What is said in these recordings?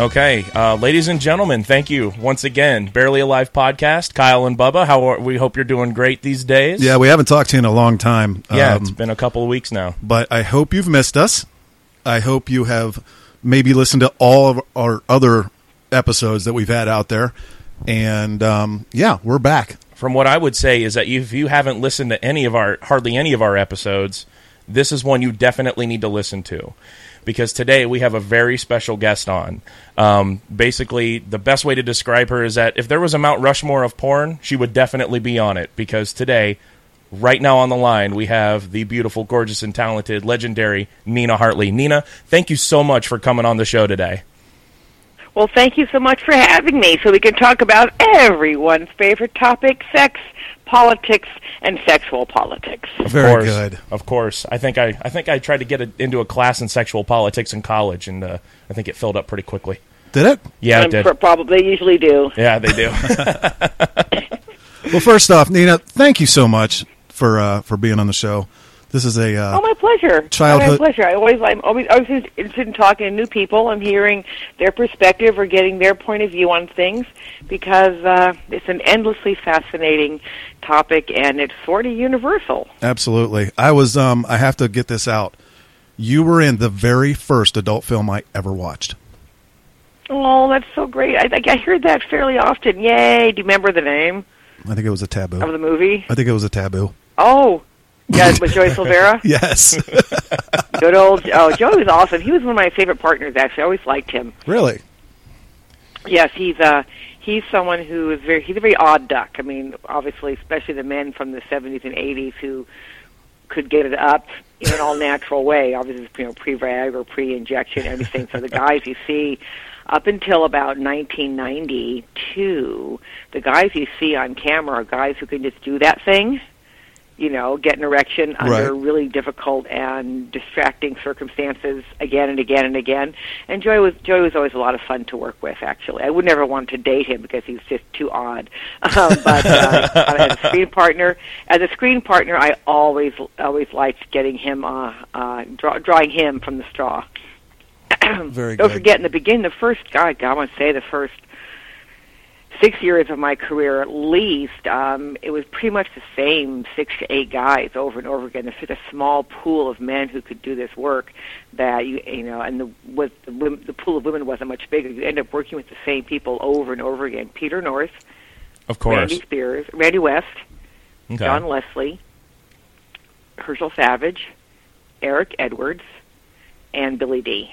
Okay, uh, ladies and gentlemen, thank you once again. Barely Alive podcast, Kyle and Bubba. How are, we hope you're doing great these days. Yeah, we haven't talked to you in a long time. yeah, um, it's been a couple of weeks now. but I hope you've missed us. I hope you have maybe listened to all of our other episodes that we've had out there. And um, yeah, we're back. From what I would say is that if you haven't listened to any of our, hardly any of our episodes, this is one you definitely need to listen to. Because today we have a very special guest on. Um, basically, the best way to describe her is that if there was a Mount Rushmore of porn, she would definitely be on it. Because today, right now on the line, we have the beautiful, gorgeous, and talented, legendary Nina Hartley. Nina, thank you so much for coming on the show today. Well, thank you so much for having me so we can talk about everyone's favorite topic sex, politics, and sexual politics. Very course, good. Of course. I think I, I think I tried to get a, into a class in sexual politics in college, and uh, I think it filled up pretty quickly. Did it? Yeah, it Um, did. pr- Probably they usually do. Yeah, they do. Well, first off, Nina, thank you so much for uh, for being on the show. This is a uh, Oh, my pleasure. Childhood- My pleasure. I always, I'm always, always interested in talking to new people and hearing their perspective or getting their point of view on things because uh, it's an endlessly fascinating topic and it's sort of universal. absolutely. I was. Um, I have to get this out. You were in the very first adult film I ever watched. Oh, that's so great! I, I heard that fairly often. Yay! Do you remember the name I think it was a taboo. of the movie? I think it was a taboo. Oh, yeah, with Joey Silvera. Yes. Good old. Oh, Joey was awesome. He was one of my favorite partners. Actually, I always liked him. really? Yes, he's uh he's someone who is very he's a very odd duck. I mean, obviously, especially the men from the seventies and eighties who could get it up in an all natural way. Obviously, you know, pre Viagra, or pre injection, everything. So the guys you see up until about 1992, the guys you see on camera are guys who can just do that thing. You know, get an erection under Right. really difficult and distracting circumstances again and again and again. And Joey was Joey was always a lot of fun to work with. Actually, I would never want to date him because he's just too odd. Um, but uh, as a screen partner, as a screen partner, I always always liked getting him, uh, uh, draw, drawing him from the straw. Very good Don't good. forget, in the beginning, the first God, I want to say the first six years of my career, at least, um, it was pretty much the same six to eight guys over and over again. There's such a small pool of men who could do this work that you you know, and the the, women, the pool of women wasn't much bigger. You end up working with the same people over and over again. Peter North, of course. Randy Spears, Randy West, Okay. John Leslie, Herschel Savage, Eric Edwards, and Billy D.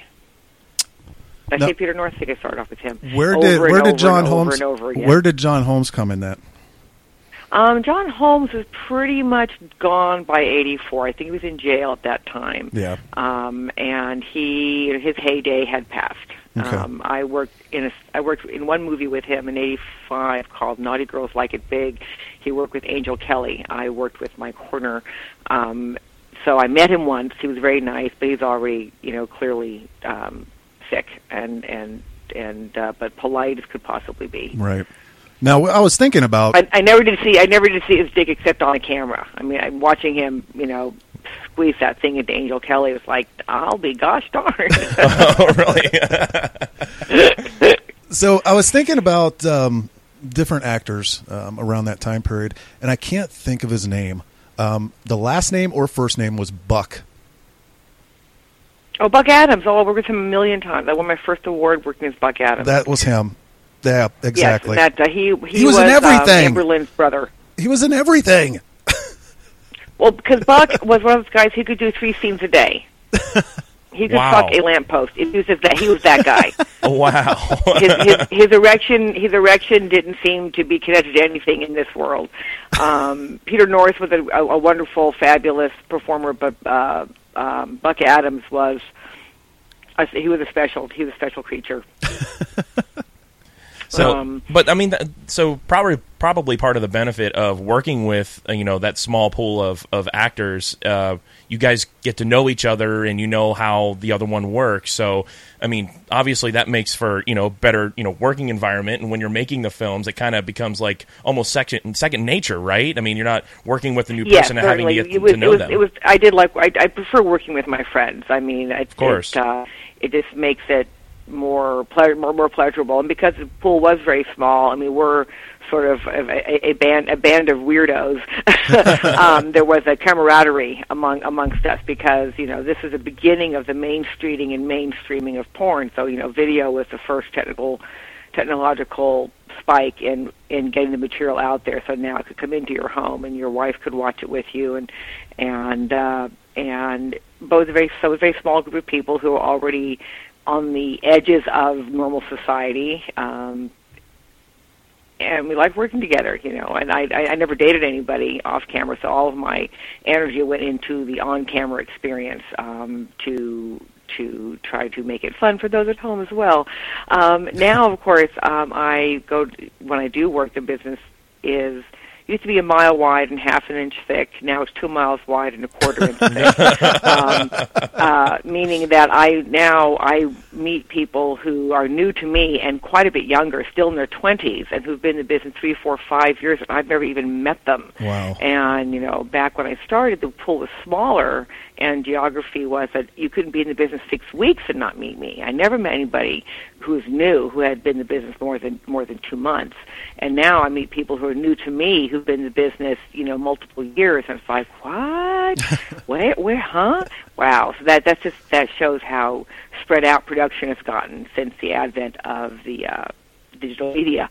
I Now- say Peter North? I think I started off with him. Where did where did John Holmes where did John Holmes come in that? Um, John Holmes was pretty much gone by '84. I think he was in jail at that time. Yeah. Um, and he his heyday had passed. Okay. Um, I worked in a I worked in one movie with him in '85 called Naughty Girls Like It Big. He worked with Angel Kelly. I worked with Mike Horner. Um, so I met him once. He was very nice, but he's already you know clearly um, sick and and and uh, but polite as could possibly be. Right. Now I was thinking about I, I never did see. I never did see his dick except on a camera. I mean, I'm watching him. You know, squeeze that thing into Angel Kelly. It was like, I'll be gosh darn. oh, really? so I was thinking about um, different actors um, around that time period, and I can't think of his name. Um, the last name or first name was Buck. Oh, Buck Adams. Oh, I worked with him a million times. I won my first award working with Buck Adams. That was him. Yeah, exactly. Yes, that uh, he he, He was in um, everything. Lynn's brother. he was in everything. Well, because Buck was one of those guys who could do three scenes a day. He could Wow. fuck a lamppost. He was that. He was that guy. Wow. his, his his erection his erection didn't seem to be connected to anything in this world. Um, Peter North was a, a, a wonderful, fabulous performer, but uh, um, Buck Adams was a, he was a special he was a special creature. So, Um, but I mean, so probably probably part of the benefit of working with uh, you know that small pool of of actors, uh, you guys get to know each other and you know how the other one works. So, I mean, obviously that makes for you know better you know working environment. And when you're making the films, it kind of becomes like almost second second nature, right? I mean, you're not working with a new Yes, person and having to get it was, to know it was, them. It was. I did like. I, I prefer working with my friends. I mean, it, course. It, uh, it just makes it more ple- more more pleasurable. And because the pool was very small, I mean, we're sort of a, a band a band of weirdos. um, there was a camaraderie among amongst us because you know this is the beginning of the mainstreaming and mainstreaming of porn. So you know, video was the first technical technological spike in in getting the material out there. So now it could come into your home and your wife could watch it with you, and and uh, and both a very so a very small group of people who are already on the edges of normal society. Um, and we like working together, you know. And I, I, I never dated anybody off camera, so all of my energy went into the on-camera experience um, to to try to make it fun for those at home as well. Um, now, of course, um, I go when I do work. The business is used to be a mile wide and half an inch thick. Now it's two miles wide and a quarter inch thick. um, uh, meaning that I now I meet people who are new to me and quite a bit younger, still in their twenties, and who've been in the business three, four, five years, and I've never even met them. Wow. And you know, back when I started, the pool was smaller, and geography was that you couldn't be in the business six weeks and not meet me. I never met anybody who's new who had been in the business more than more than two months. And now I meet people who are new to me who've been in the business, you know, multiple years, and it's like, what? where, where, huh? Wow. So that that's just that shows how spread out production has gotten since the advent of the uh, digital media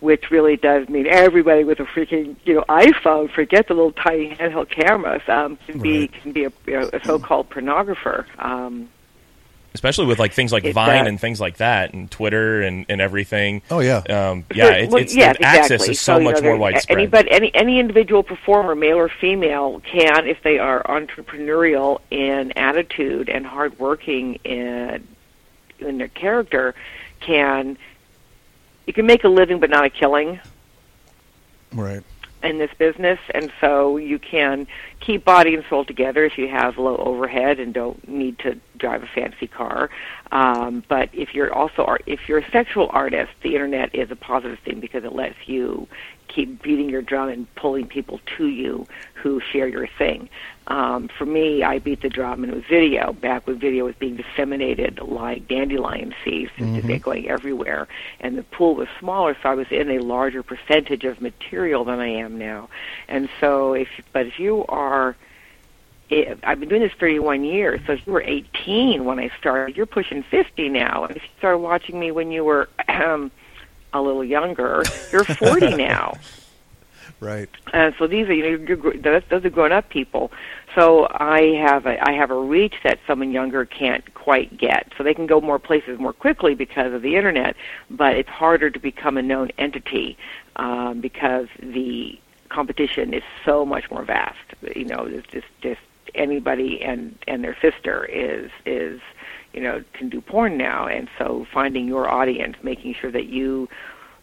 which really does mean everybody with a freaking you know iPhone, forget the little tiny handheld cameras, um, can be can be a, you know, a so-called pornographer. Um, especially with like things like It's, Vine uh, and things like that, and Twitter and, and everything. Oh yeah. Um, yeah, it's, Well, it's yes, the access is so, you much know, more there- widespread. Anybody, any any individual performer, male or female, can, if they are entrepreneurial in attitude and hardworking in in their character, can you can make a living but not a killing Right. In this business, and so you can keep body and soul together if you have low overhead and don't need to drive a fancy car. Um, but if you're also if you're a sexual artist, the internet is a positive thing because it lets you keep beating your drum and pulling people to you who share your thing. Um, for me, I beat the drum and it was video. Back when video was being disseminated like dandelion seeds, and just going everywhere, and the pool was smaller, so I was in a larger percentage of material than I am now. And so, if but if you are it, I've been doing this 31 years. So if you were 18 when I started, you're pushing 50 now. And if you started watching me when you were um, a little younger, you're 40 now. Right. And so these are you know you're, gr- those, those are grown up people. So I have a I have a reach that someone younger can't quite get. So they can go more places more quickly because of the internet, but it's harder to become a known entity um, because the competition is so much more vast. You know, it's just just anybody and and their sister is is you know can do porn now, and so finding your audience, making sure that you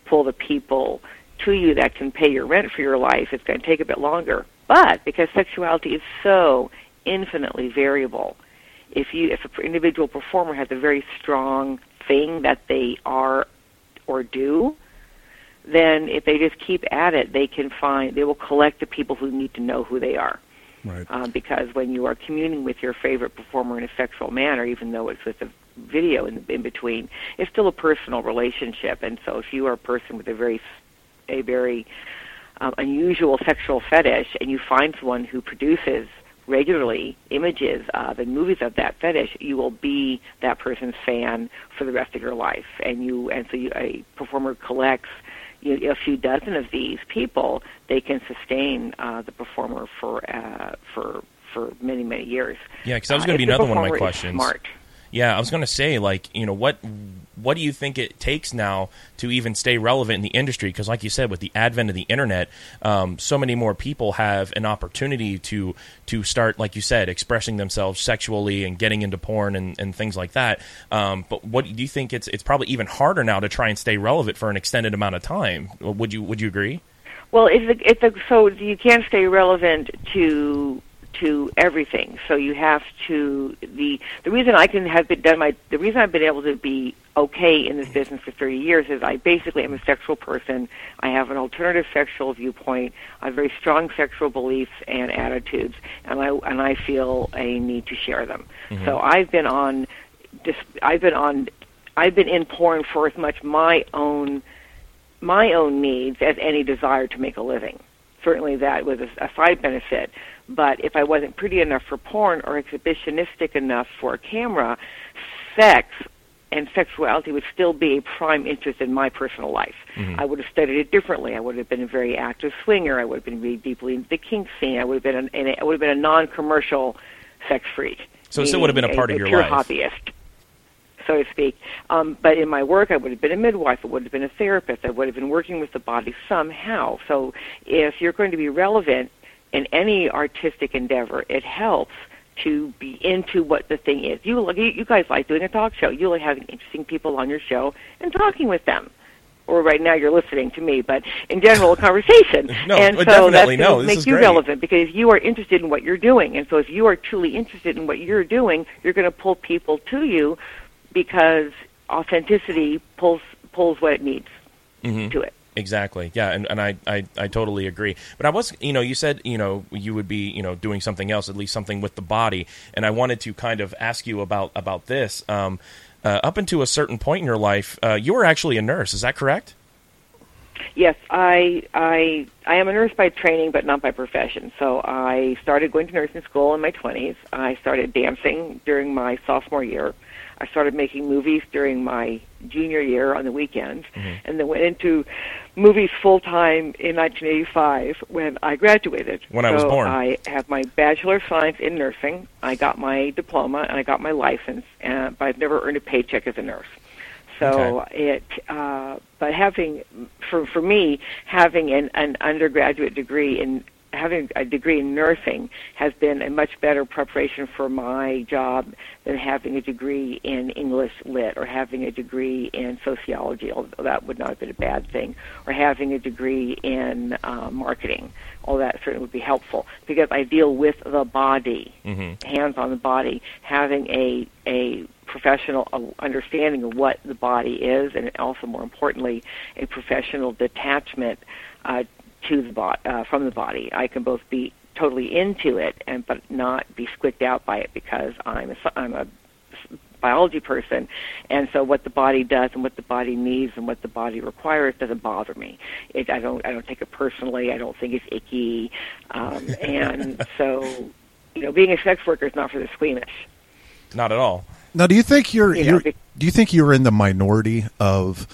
pull the people to you that can pay your rent for your life, it's going to take a bit longer. But because sexuality is so infinitely variable, if you if an individual performer has a very strong thing that they are or do, then if they just keep at it, they can find they will collect the people who need to know who they are. Right. Um, because when you are communing with your favorite performer in a sexual manner, even though it's with a video in, in between, it's still a personal relationship. And so, if you are a person with a very, a very um, unusual sexual fetish, and you find someone who produces regularly images of and movies of that fetish, you will be that person's fan for the rest of your life. And you, and so you, a performer collects you, a few dozen of these people, they can sustain uh, the performer for uh, for for many many years. Yeah, because that was Uh, going to if be another one of my questions. Smart. Yeah, I was going to say, like, you know, what what do you think it takes now to even stay relevant in the industry? Because, like you said, with the advent of the internet, um, so many more people have an opportunity to to start, like you said, expressing themselves sexually and getting into porn and, and things like that. Um, but what do you think? It's it's probably even harder now to try and stay relevant for an extended amount of time. Would you Would you agree? Well, it's a, it's a, so you can't stay relevant to to everything. So you have to the the reason I can have been done my the reason I've been able to be okay in this business for 30 years is I basically am a sexual person. I have an alternative sexual viewpoint. I have very strong sexual beliefs and attitudes, and I and I feel a need to share them. Mm-hmm. So I've been on dis, I've been on I've been in porn for as much my own my own needs as any desire to make a living. Certainly, that was a, a side benefit. But if I wasn't pretty enough for porn or exhibitionistic enough for a camera, sex and sexuality would still be a prime interest in my personal life. Mm-hmm. I would have studied it differently. I would have been a very active swinger. I would have been really deeply into the kink scene. I would have been an, an, I would have been a non-commercial sex freak. So it still would have been a part a, of your life. pure life. hobbyist, so to speak. Um, but in my work, I would have been a midwife. I would have been a therapist. I would have been working with the body somehow. So if you're going to be relevant in any artistic endeavor, it helps to be into what the thing is. You you you guys like doing a talk show. You like having interesting people on your show and talking with them. Or right now you're listening to me, but in general, a conversation. No, and so definitely, that's no, this make you great. relevant because you are interested in what you're doing. And so if you are truly interested in what you're doing, you're going to pull people to you because authenticity pulls pulls what it needs Mhm. to it. Exactly. Yeah, and, and I, I, I totally agree. But I was, you know, you said, you know, you would be, you know, doing something else, at least something with the body. And I wanted to kind of ask you about about this. Um, uh, up until a certain point in your life, uh, you were actually a nurse. Is that correct? Yes, I I I am a nurse by training, but not by profession. So I started going to nursing school in my 20s. I started dancing during my sophomore year. I started making movies during my junior year on the weekends, and then went into movies full time in 1985 when I graduated. When I was born. I have my bachelor of science in nursing. I got my diploma and I got my license, uh, but I've never earned a paycheck as a nurse. So it, uh, but having for for me having an, an undergraduate degree in having a degree in nursing has been a much better preparation for my job than having a degree in English lit or having a degree in sociology. Although that would not have been a bad thing, or having a degree in uh, marketing. All that certainly would be helpful because I deal with the body Mm-hmm. hands on the body, having a a professional uh, understanding of what the body is, and also more importantly, a professional detachment uh, to the bo- uh, from the body. I can both be totally into it and but not be squicked out by it because I'm a, sci- I'm a biology person. And so what the body does and what the body needs and what the body requires doesn't bother me. It i don't i don't take it personally. I don't think it's icky. Um and so you know being a sex worker is not for the squeamish. Not at all. Now, do you think you're, You know, you're do you think you're in the minority of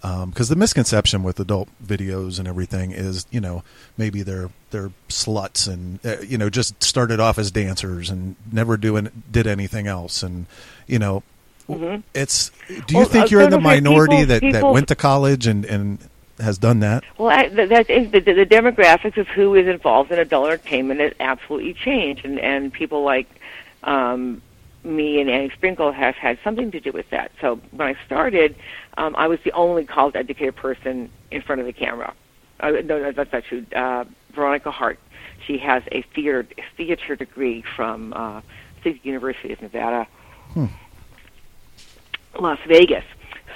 because the misconception with adult videos and everything is you know maybe they're they're sluts and uh, you know just started off as dancers and never doing did anything else. And you know Mhm. it's do you Well, think you're in the so to say, minority people- that that went to college and and has done that? Well, I, th- that is the, the demographics of who is involved in adult entertainment has absolutely changed, and and people like um, me and Annie Sprinkle have had something to do with that. So when I started, um, I was the only college educated person in front of the camera. Uh, no, no, that's not true. Uh, Veronica Hart, she has a theater theater degree from uh, I the University of Nevada, Las Vegas.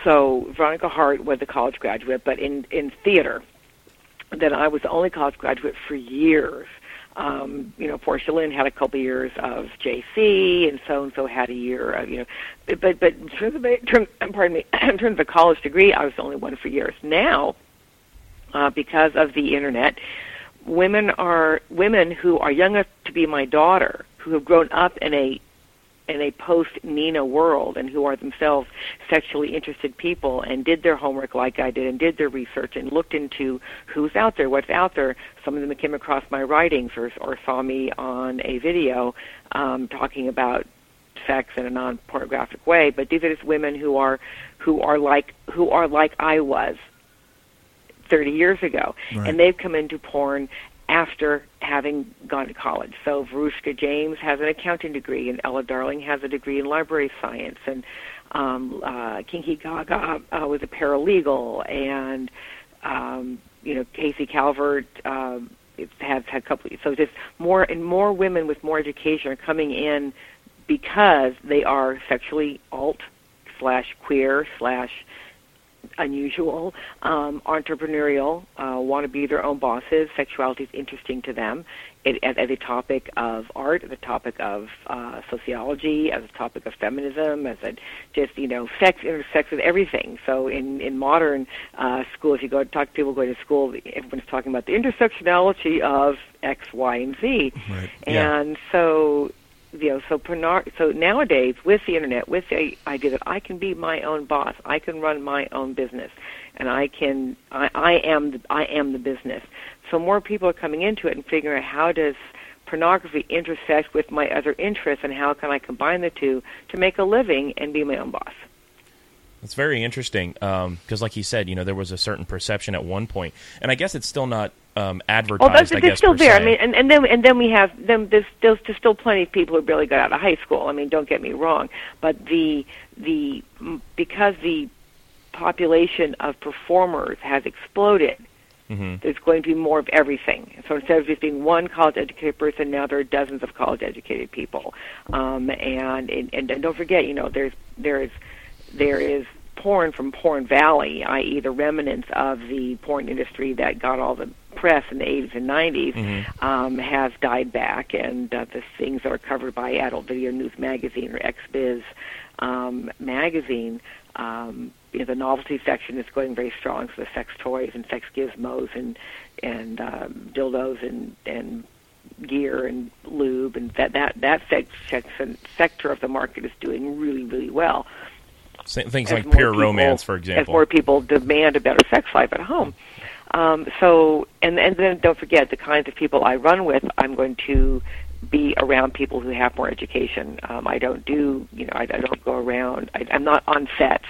So Veronica Hart was a college graduate, but in in theater. Then I was the only college graduate for years. Um, you know, Porsche Lynn had a couple years of JC, and so and so had a year of you know. But but in terms of terms, pardon me, in terms of a college degree, I was the only one for years. Now, uh, because of the internet, women are women who are young enough to be my daughter, who have grown up in a in a post Nina world and who are themselves sexually interested people and did their homework like I did and did their research and looked into who's out there, what's out there. Some of them came across my writings or, or saw me on a video um, talking about sex in a non pornographic way. But these are just women who are who are like who are like I was 30 years ago, Right. and they've come into porn after having gone to college. So Veruca James has an accounting degree, and Ella Darling has a degree in library science, and um, uh, Kinky Gaga uh, was a paralegal, and um, you know Casey Calvert um, has had a couple. So just more and more women with more education are coming in because they are sexually alt slash queer slash unusual, um, entrepreneurial, uh, want to be their own bosses. Sexuality is interesting to them it, as, as a topic of art, as a topic of uh, sociology, as a topic of feminism, as a just you know sex intersects with everything. So in in modern uh, school, if you go talk to people going to school, everyone's talking about the intersectionality of X, Y, and Z, Right. and Yeah. so you know so porno- so nowadays with the internet with the idea that I can be my own boss I can run my own business and I can I, I am the, I am the business. So more people are coming into it and figuring out how does pornography intersect with my other interests and how can I combine the two to make a living and be my own boss It's very interesting because, like you said, you know, there was a certain perception at one point, and I guess it's still not um, advertised. I it's guess still there. I mean, and, and then and then we have them. There's, there's there's still plenty of people who barely got out of high school. I mean, don't get me wrong, but the the because the population of performers has exploded. Mhm. There's going to be more of everything. So instead of just being one college-educated person, now there are dozens of college-educated people. Um, and, and and don't forget, you know, there's there is there is porn from Porn Valley, i.e., the remnants of the porn industry that got all the press in the 80s and 90s, um, has died back, and uh, the things that are covered by Adult Video News Magazine or XBiz um, magazine. Um, you know, the novelty section is going very strong, so the sex toys and sex gizmos and and um, dildos and and gear and lube and that that that sex, section, sector of the market is doing really really well. Things like pure people- romance, for example. As more people demand a better sex life at home. Um, so, and and then don't forget the kinds of people I run with. I'm going to be around people who have more education. Um, I don't do, you know, I, I don't go around. I, I'm not on sets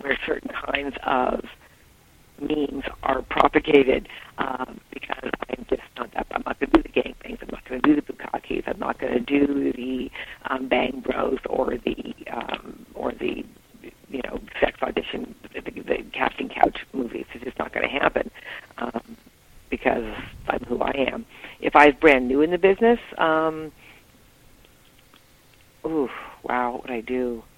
where certain kinds of memes are propagated um, because I'm just not that. I'm not going to do the gang things. I'm not going to do the bukakis. I'm not going to do the um, bang bros or the um, or the you know sex audition, the, the, casting couch movies. It's just not going to happen um, because I'm who I am. If I was brand new in the business, um, ooh, wow, what would I do?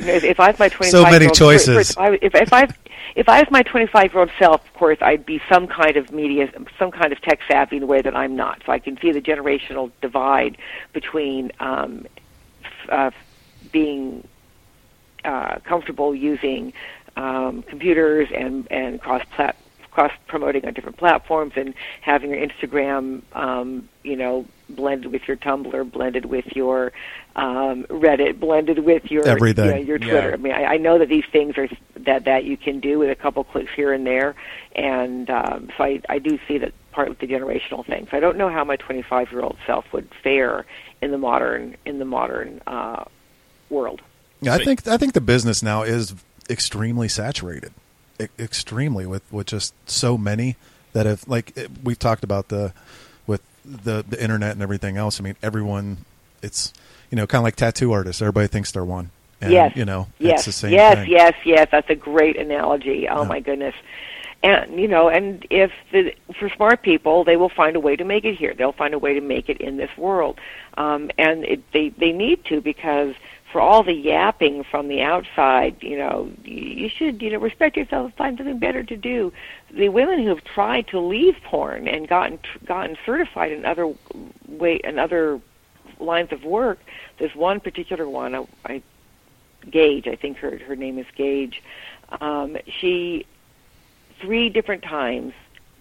If, if I was my 25 So many choices. If I, if, if I if I was my 25 year old self, of course, I'd be some kind of media, some kind of tech savvy in a way that I'm not. So I can see the generational divide between um, uh, being uh, comfortable using um, computers and and cross plat- cross promoting on different platforms and having your Instagram, um, you know, blended with your Tumblr, blended with your um, Reddit, blended with your Everything. you know, your Twitter. Yeah. I mean, I, I know that these things are that that you can do with a couple clicks here and there, and um, so I I do see that part of the generational thing. So I don't know how my 25 year old self would fare in the modern in the modern uh, world. Yeah, I think I think the business now is extremely saturated, e- extremely with with just so many that have like it- we've talked about the with the the internet and everything else. I mean, everyone, it's you know kind of like tattoo artists. Everybody thinks they're one. And, yes. you know, yes. it's the same yes, thing. yes, yes. That's a great analogy. Oh Yeah. my goodness. And you know, and if the for smart people, they will find a way to make it here. They'll find a way to make it in this world, um, and it, they they need to because for all the yapping from the outside, you know, you should you know respect yourself and find something better to do. The women who have tried to leave porn and gotten gotten certified in other way in other lines of work. There's one particular one. I, I Gage, I think her her name is Gage. Um, she three different times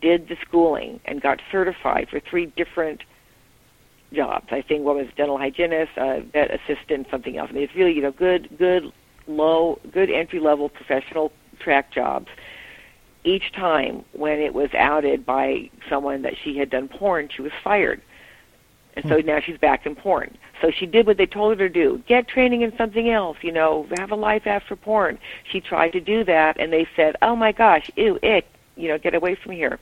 did the schooling and got certified for three different jobs. I think one was dental hygienist, uh, vet assistant, something else. I mean, it's really you know good, good, low, good entry level professional track jobs. Each time when it was outed by someone that she had done porn, she was fired. And so now she's back in porn. So she did what they told her to do. Get training in something else, you know, have a life after porn. She tried to do that and they said, Oh my gosh, ew, ick, you know, get away from here.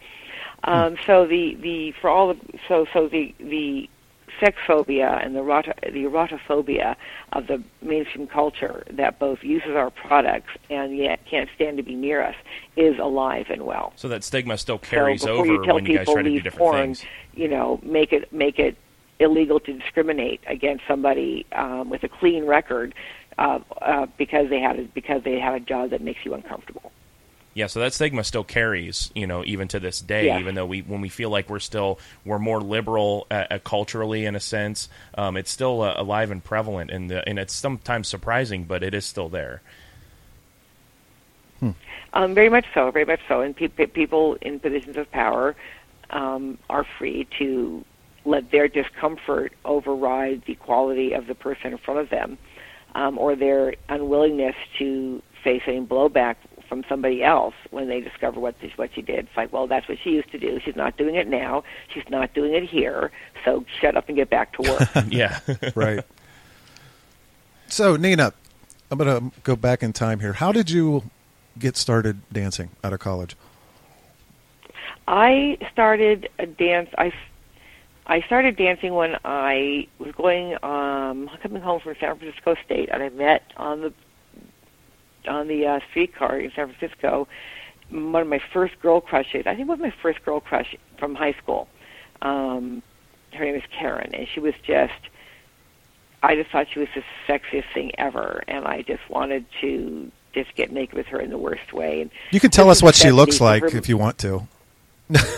Um, so the, the for all the so so the the sex phobia and the eroto, the erotophobia of the mainstream culture that both uses our products and yet can't stand to be near us is alive and well so that stigma still carries so over you tell when you guys people try to do different porn, things. you know, make it make it illegal to discriminate against somebody um, with a clean record. uh, uh, because they have because they have a job that makes you uncomfortable. Yeah, so that stigma still carries, you know, even to this day. Yeah. Even though we, when we feel like we're still we're more liberal uh, uh, culturally in a sense, um, it's still uh, alive and prevalent, and the, and it's sometimes surprising, but it is still there. Um, very much so, very much so. And pe- pe- people in positions of power um, are free to let their discomfort override the quality of the person in front of them, um, or their unwillingness to face any blowback from somebody else when they discover what she, what she did. It's like, well, that's what she used to do. She's not doing it now. She's not doing it here. So shut up and get back to work. yeah, right. So, Nina, I'm going to go back in time here. How did you get started dancing out of college? I started a dance. I I started dancing when I was going um coming home from San Francisco State, and I met on the on the uh, streetcar in San Francisco one of my first girl crushes. I think it was my first girl crush from high school. Um, her name is Karen, and she was just. I just thought she was the sexiest thing ever, and I just wanted to just get naked with her in the worst way. And You can tell us what she looks like her- if you want to.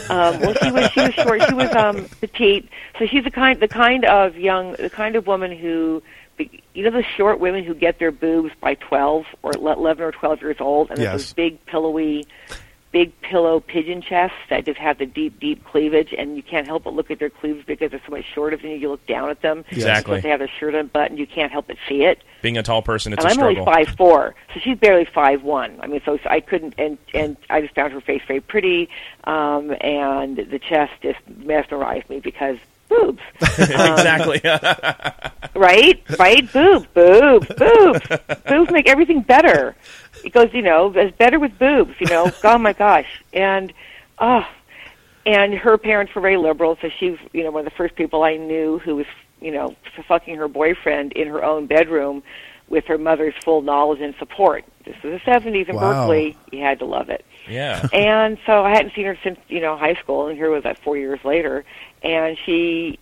um, well, she was she was short. She was um, petite. So she's the kind the kind of young the kind of woman who you know the short women who get their boobs by twelve or eleven or twelve years old, and Yes. those big pillowy, big pillow pigeon chests that just have the deep deep cleavage, and you can't help but look at their cleavage because they're so much shorter than you. You look down at them Exactly. because they have their shirt unbuttoned. You can't help but see it being a tall person, it's and a I'm only five four, so she's barely five one. I mean, so, so I couldn't, and and I just found her face very pretty, um, and the chest just mesmerized me because boobs, exactly. Um, right? Right? Boobs, boobs, boobs, boobs make everything better. It goes, you know, it's better with boobs. You know, oh my gosh, and oh, and her parents were very liberal, so she's you know one of the first people I knew who was you know fucking her boyfriend in her own bedroom with her mother's full knowledge and support. This was the seventies in Wow. Berkeley. You had to love it. yeah. And so I hadn't seen her since you know high school, and here was that four years later, and she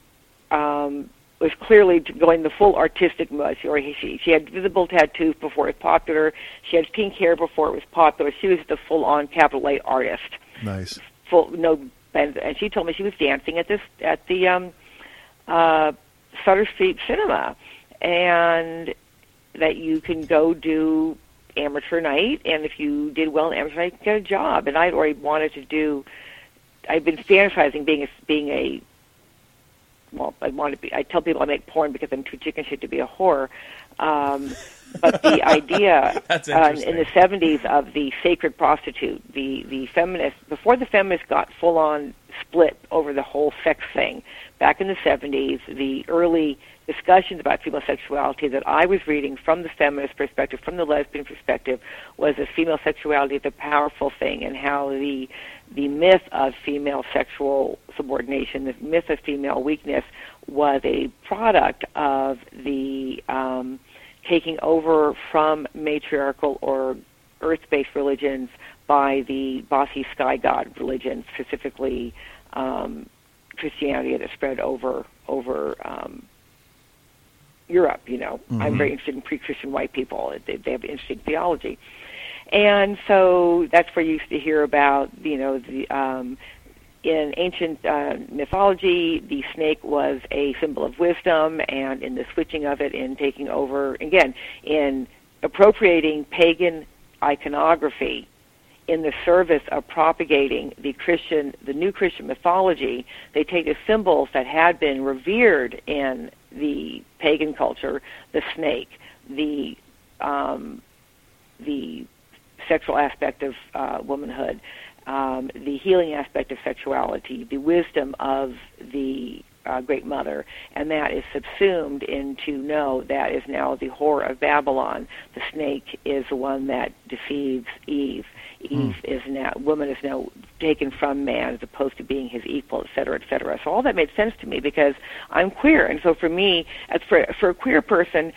um, was clearly going the full artistic mode. She, or she she had visible tattoos before it was popular. She had pink hair before it was popular. She was the full on capital A artist Nice. full no and, and she told me she was dancing at this at the um uh Sutter Street Cinema and that you can go do amateur night and if you did well in amateur night you get a job and I'd already wanted to do I'd been fantasizing being a being a well, I want to be. I tell people I make porn because I'm too chicken shit to be a whore. Um, but the idea uh, in the 70s of the sacred prostitute, the the feminist before the feminists got full on split over the whole sex thing. Back in the 70s, the early discussions about female sexuality that I was reading from the feminist perspective, from the lesbian perspective, was that female sexuality is a powerful thing, and how the the myth of female sexual subordination, the myth of female weakness, was a product of the um, taking over from matriarchal or earth-based religions by the bossy sky god religion, specifically um, Christianity that spread over over um, Europe. You know, I'm very interested in pre-Christian white people. They, they have interesting theology, and so that's where you used to hear about you know the. Um, in ancient uh, mythology, the snake was a symbol of wisdom, and in the switching of it, in taking over, again, in appropriating pagan iconography in the service of propagating the Christian, the new Christian mythology, they take the symbols that had been revered in the pagan culture, the snake, the um, the sexual aspect of uh, womanhood, um, the healing aspect of sexuality, the wisdom of the uh, Great Mother, and that is subsumed into no, that is now the whore of Babylon. The snake is the one that deceives Eve. Eve is now, woman is now taken from man as opposed to being his equal, et cetera, et cetera. So all that made sense to me because I'm queer, and so for me, as for for a queer person,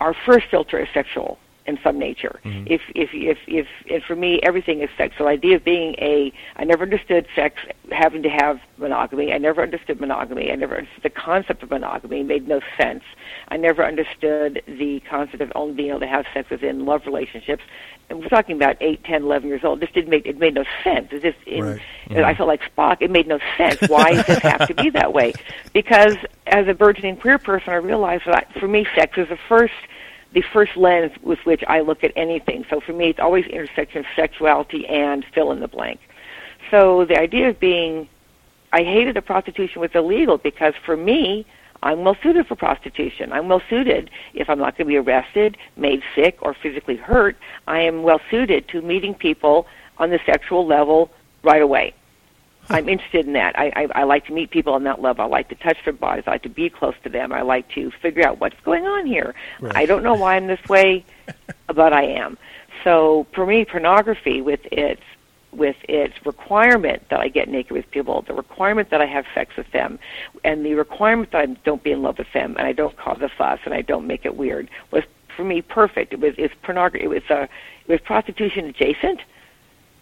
our first filter is sexual in some nature. Mm-hmm. If, if if if and for me, everything is sex. So the idea of being a, I never understood sex having to have monogamy. I never understood monogamy. I never understood the concept of monogamy. It made no sense. I never understood the concept of only being able to have sex within love relationships. And we're talking about eight, ten, eleven years old. This didn't make it made no sense. It just in, Right. I mm-hmm. felt like Spock. It made no sense. Why does this have to be that way? Because as a burgeoning queer person, I realized that for me, sex is the first the first lens with which I look at anything. So for me, it's always intersection of sexuality and fill in the blank. So the idea of being, I hated the prostitution was illegal because for me, I'm well suited for prostitution. I'm well suited if I'm not going to be arrested, made sick, or physically hurt. I am well suited to meeting people on the sexual level right away. I'm interested in that. I, I, I like to meet people on that level. I like to touch their bodies. I like to be close to them. I like to figure out what's going on here. Right. I don't know why I'm this way, but I am. So for me, pornography with its with its requirement that I get naked with people, the requirement that I have sex with them, and the requirement that I don't be in love with them and I don't cause a fuss and I don't make it weird was for me perfect. It was it's pornography. It was uh, it was prostitution adjacent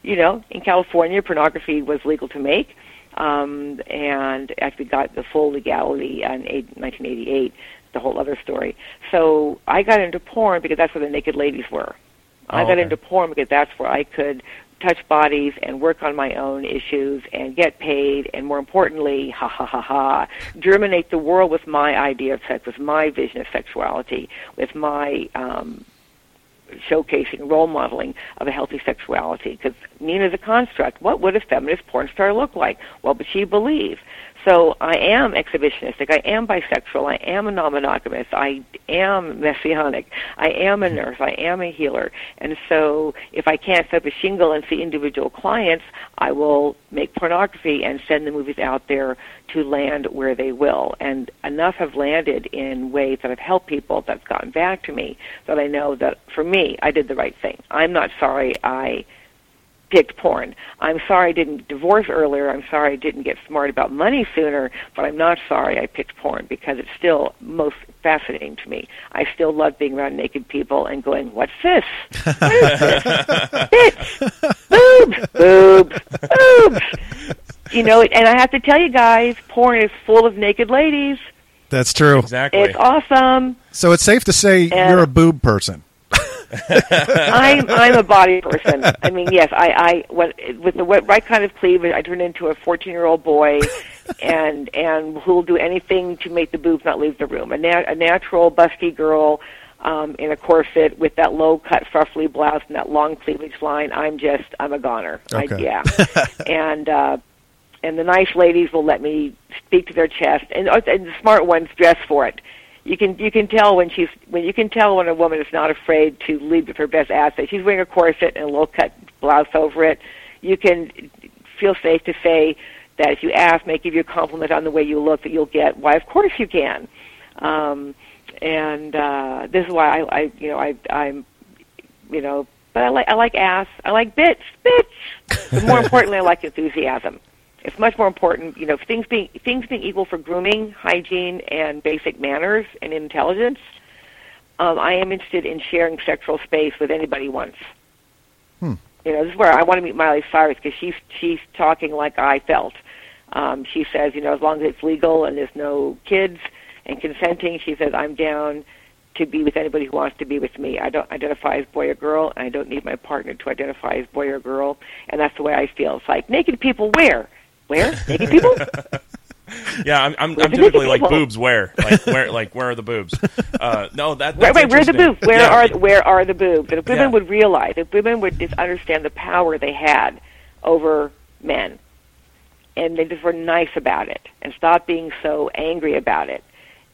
you know, in California, pornography was legal to make, um, and actually got the full legality in eight- 1988. The whole other story. So I got into porn because that's where the naked ladies were. I Oh, got okay. into porn because that's where I could touch bodies and work on my own issues and get paid and more importantly, ha ha ha ha, germinate the world with my idea of sex, with my vision of sexuality, with my um, showcasing, role modeling of a healthy sexuality. Because Nina's a construct. What would a feminist porn star look like? What would she believe? So I am exhibitionistic. I am bisexual. I am a non-monogamous. I am messianic. I am a mm-hmm. nurse. I am a healer. And so if I can't set up a shingle and see individual clients, I will make pornography and send the movies out there to land where they will. And enough have landed in ways that have helped people that's gotten back to me that I know that for me, I did the right thing. I'm not sorry I picked porn. I'm sorry I didn't divorce earlier. I'm sorry I didn't get smart about money sooner, but I'm not sorry I picked porn because it's still most fascinating to me. I still love being around naked people and going, "What's this? What is this? Bitch, boobs, boobs, boobs." You know, and I have to tell you guys, porn is full of naked ladies. That's true. Exactly. It's awesome. So it's safe to say And- you're a boob person. I'm I'm a body person. I mean, yes, I I when, with the right kind of cleavage, I turn into a 14 year old boy, and and who'll do anything to make the boobs not leave the room. A, nat- a natural busty girl um, in a corset with that low cut fruffly blouse and that long cleavage line. I'm just I'm a goner. I, yeah, and. uh and the nice ladies will let me speak to their chest, and, and the smart ones dress for it. You can you can tell when she's when you can tell when a woman is not afraid to lead with her best asset. She's wearing a corset and a low cut blouse over it. You can feel safe to say that if you ask, may give you a compliment on the way you look, that you'll get. Why, of course you can. Um, and uh, this is why I, I you know I I'm you know but I like I like ass. I like bits, bits. But more importantly, I like enthusiasm. It's much more important, you know, things being things being equal for grooming, hygiene, and basic manners and intelligence. Um, I am interested in sharing sexual space with anybody once. Hmm. You know, this is where I want to meet Miley Cyrus because she's she's talking like I felt. Um, she says, you know, as long as it's legal and there's no kids and consenting, she says, I'm down to be with anybody who wants to be with me. I don't identify as boy or girl, and I don't need my partner to identify as boy or girl, and that's the way I feel. It's like naked people where? Where? Naked people? Yeah, I'm, I'm, I'm typically like boobs. Where, like, where, like, where are the boobs? Uh, no, that. That's right. Where are the boobs? Where Yeah. are where are the boobs? And if women Yeah. would realize, if women would just understand the power they had over men, and they just were nice about it, and stop being so angry about it,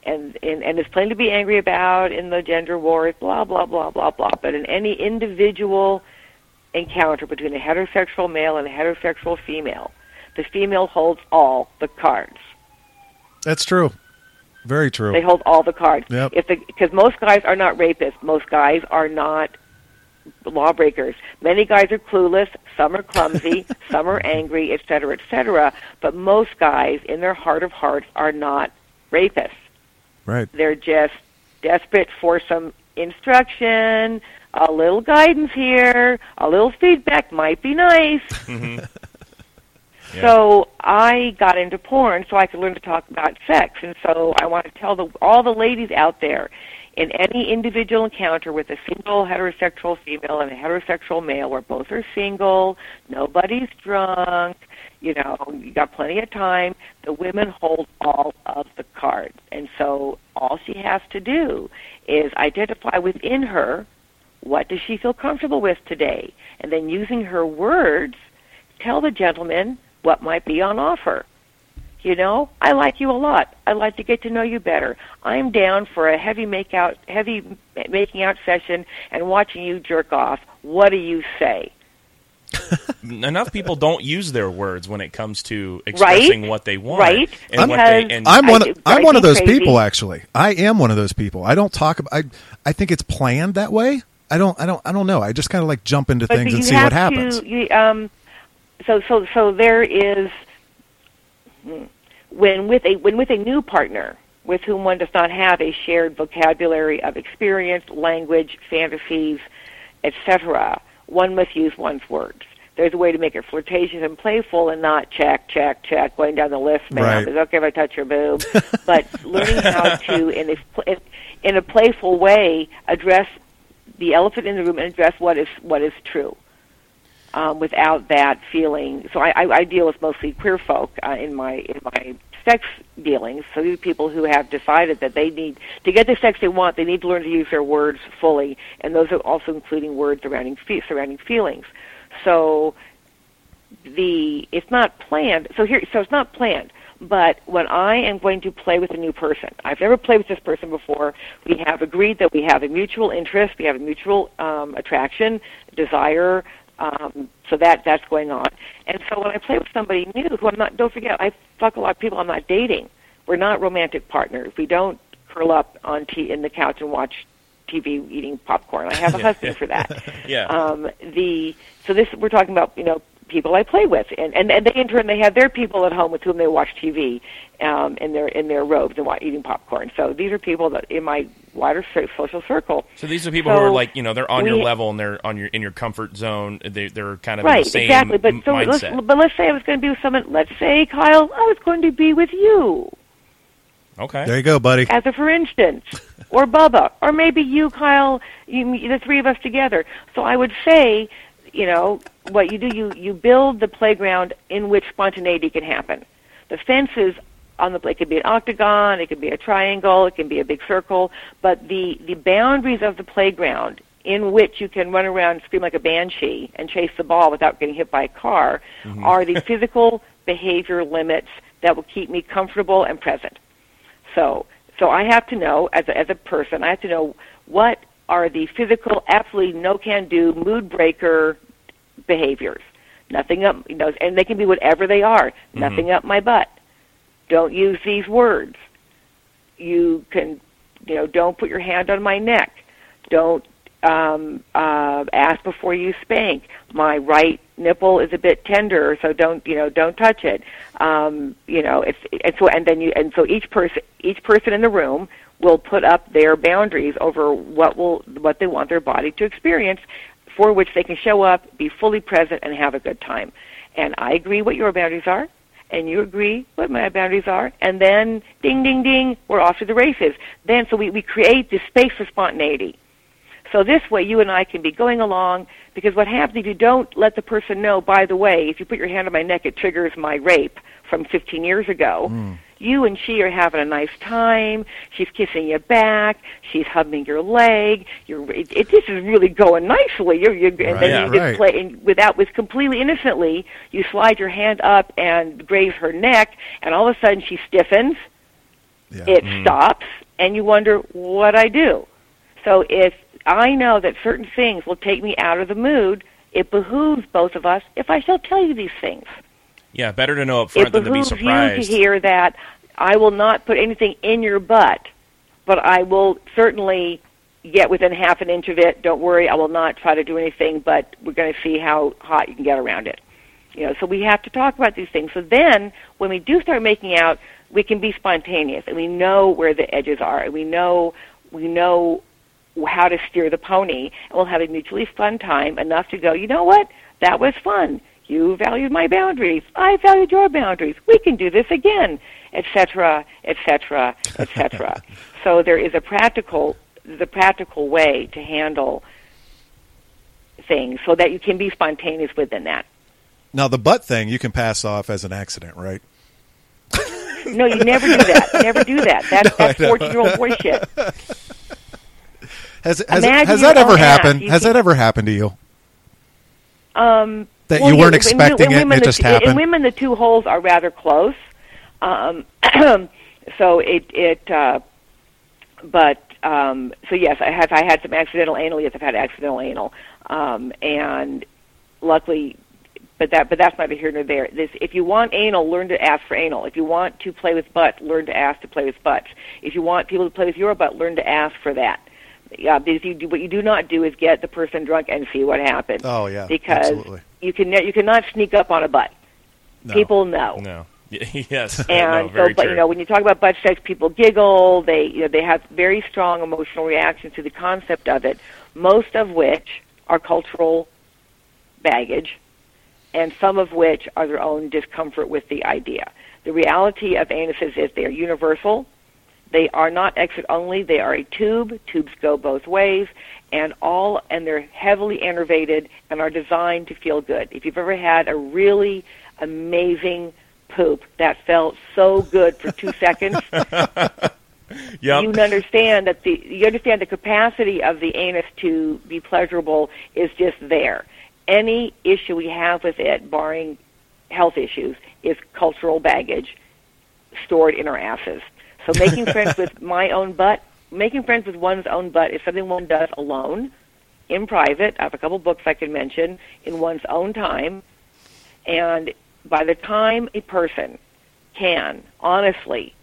and and and there's plenty to be angry about in the gender wars, blah blah blah blah blah. But in any individual encounter between a heterosexual male and a heterosexual female, the female holds all the cards. That's true. Very true. They hold all the cards. Yep. If the because most guys are not rapists, most guys are not lawbreakers. Many guys are clueless. Some are clumsy. some are angry, et cetera, et cetera. But most guys, in their heart of hearts, are not rapists. right. They're just desperate for some instruction, a little guidance here, a little feedback might be nice. Mm-hmm. So I got into porn so I could learn to talk about sex, and so I want to tell the, all the ladies out there, in any individual encounter with a single heterosexual female and a heterosexual male, where both are single, nobody's drunk, you know, you got plenty of time. The women hold all of the cards, and so all she has to do is identify within her what does she feel comfortable with today, and then using her words, tell the gentleman what might be on offer. You know, I like you a lot. I'd like to get to know you better. I'm down for a heavy make out, heavy making out session and watching you jerk off. What do you say? Enough people don't use their words when it comes to expressing Right? what they want. Right? And what they, and I'm one. I- Of, it I'm one of those crazy. people. Actually, I am one of those people. I don't talk. About, I I think it's planned that way. I don't. I don't. I don't know. I just kind of like jump into But things and see what happens. To, you, um, so so so there is when with a when with a new partner with whom one does not have a shared vocabulary of experience, language, fantasies, etc. One must use one's words. There's a way to make it flirtatious and playful, and not check, check, check, going down the list. Ma'am, Right. is okay if I touch your boob? but learning how to, in a in, in a playful way, address the elephant in the room and address what is what is true um, without that feeling. So I, I, I deal with mostly queer folk uh, in my in my sex dealings. So these are people who have decided that they need to get the sex they want. They need to learn to use their words fully, and those are also including words surrounding surrounding feelings. So the it's not planned. So here, so it's not planned. But when I am going to play with a new person, I've never played with this person before. We have agreed that we have a mutual interest, we have a mutual um, attraction, desire. Um, so that that's going on. And so when I play with somebody new, who I'm not, don't forget, I fuck a lot of people I'm not dating. We're not romantic partners. We don't curl up on t- in the couch and watch TV eating popcorn. I have a husband for that yeah. um, the so this we're talking about you know people I play with and, and and they in turn they have their people at home with whom they watch TV um, in their in their robes and wa- eating popcorn. So these are people that in my wider cir- social circle. so these are people who are like you know they're on your level and they're on your in your comfort zone. They they're kind of in Right, the same exactly. But so let's, but let's say I was going to be with someone. Let's say Kyle, I was going to be with you, okay. There you go, buddy. as a for instance, or Bubba, or maybe you, Kyle, you, the three of us together. So I would say, you know, what you do, you you build the playground in which spontaneity can happen. The fences on the it could be an octagon, it could be a triangle, it can be a big circle, but the the boundaries of the playground in which you can run around and scream like a banshee and chase the ball without getting hit by a car mm-hmm. are the physical behavior limits that will keep me comfortable and present. So, so I have to know as a, as a person, I have to know what are the physical, absolutely no can do, mood breaker behaviors. Nothing up, you know, and they can be whatever they are. Mm-hmm. Nothing up my butt. Don't use these words. You can, you know, don't put your hand on my neck. Don't um, uh, ask before you spank. My right nipple is a bit tender, so don't you know don't touch it. Um, you know, it's and so and then you and so each person each person in the room will put up their boundaries over what will what they want their body to experience, for which they can show up, be fully present, and have a good time. And I agree what your boundaries are, and you agree what my boundaries are, and then ding ding ding, we're off to the races. Then so we, we create this space for spontaneity. So this way, you and I can be going along. Because what happens if you don't let the person know? By the way, if you put your hand on my neck, it triggers my rape from 15 years ago. Hmm. You and she are having a nice time. She's kissing you back. She's hugging your leg. You're, it, it, this is really going nicely. You're, you're, and Right, then you right. just play and without, with completely innocently, you slide your hand up and graze her neck, and all of a sudden she stiffens Yeah. it hmm. stops and you wonder what I do. So if I know that certain things will take me out of the mood, it behooves both of us if I shall tell you these things. yeah, better to know up front it than to be behooves you to hear that I will not put anything in your butt, but I will certainly get within half an inch of it. Don't worry, I will not try to do anything, but we're going to see how hot you can get around it. You know, so we have to talk about these things. So then, when we do start making out, we can be spontaneous, and we know where the edges are, and we know we know how to steer the pony, and we'll have a mutually fun time enough to go. You know what? That was fun. You valued my boundaries. I valued your boundaries. We can do this again, etc., etc., etc. So there is a practical, the practical way to handle things so that you can be spontaneous within that. Now the butt thing you can pass off as an accident, right? No, you never do that. Never do that. That's No, that's fourteen year old boy shit. Has has, has that ever happened? Has can- that ever happened to you? Um, That well, you weren't in- expecting in it and women, it the just two- happened? In women, the two holes are rather close. Um, so it it. Uh, but um, so yes, I have I had some accidental anal. Yes, I've had accidental anal, um, and luckily, but that but that's neither here nor there. This if you want anal, learn to ask for anal. If you want to play with butt, learn to ask to play with butts. If you want people to play with your butt, learn to ask for that. Yeah, because you do, what you do not do is get the person drunk and see what happens. Oh yeah, because absolutely. you can you cannot sneak up on a butt. No. People know. No. Yes. And no, so, but true. you know, when you talk about butt sex, people giggle. They, you know, they have very strong emotional reactions to the concept of it. Most of which are cultural baggage, and some of which are their own discomfort with the idea. The reality of anuses is they are universal. They are not exit only. They are a tube. Tubes go both ways, and all and they're heavily innervated and are designed to feel good. If you've ever had a really amazing poop that felt so good for two seconds, Yep. you understand that the you understand the capacity of the anus to be pleasurable is just there. Any issue we have with it, barring health issues, is cultural baggage stored in our asses. So making friends with my own butt, making friends with one's own butt is something one does alone, in private. I have a couple books I can mention in one's own time, and by the time a person can honestly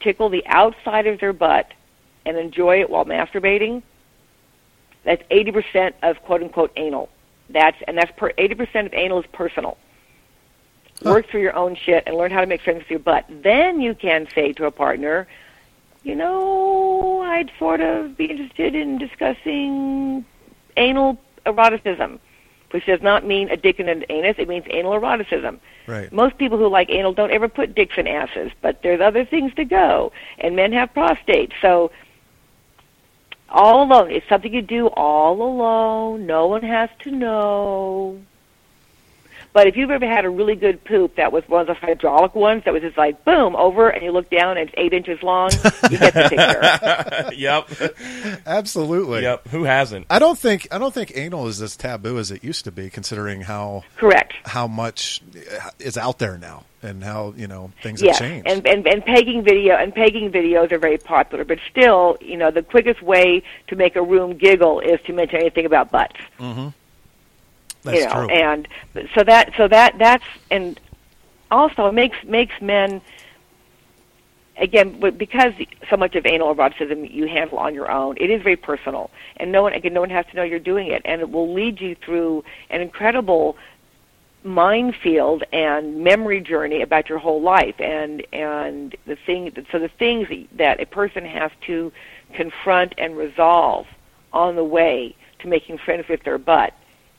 tickle the outside of their butt and enjoy it while masturbating, that's 80% of quote unquote anal. That's and that's per 80% of anal is personal. Work through your own shit and learn how to make friends with your butt. Then you can say to a partner, you know, I'd sort of be interested in discussing anal eroticism, which does not mean a dick in an anus. It means anal eroticism. Right. Most people who like anal don't ever put dicks in asses, but there's other things to go. And men have prostates, so all alone. It's something you do all alone. No one has to know. But if you've ever had a really good poop that was one of those hydraulic ones that was just like boom over, and you look down and it's eight inches long, you get the picture. yep. Absolutely. Yep. Who hasn't? I don't think I don't think anal is as taboo as it used to be, considering how Correct. how much is out there now and how you know things Yes, have changed. and, and and pegging video and pegging videos are very popular, but still, you know, the quickest way to make a room giggle is to mention anything about butts. Mm-hmm. That's you know, true. and so that so that that's and also it makes makes men again because so much of anal eroticism you handle on your own it is very personal. And no one again no one has to know you're doing it. And it will lead you through an incredible minefield and memory journey about your whole life. And and the thing so the things that a person has to confront and resolve on the way to making friends with their butt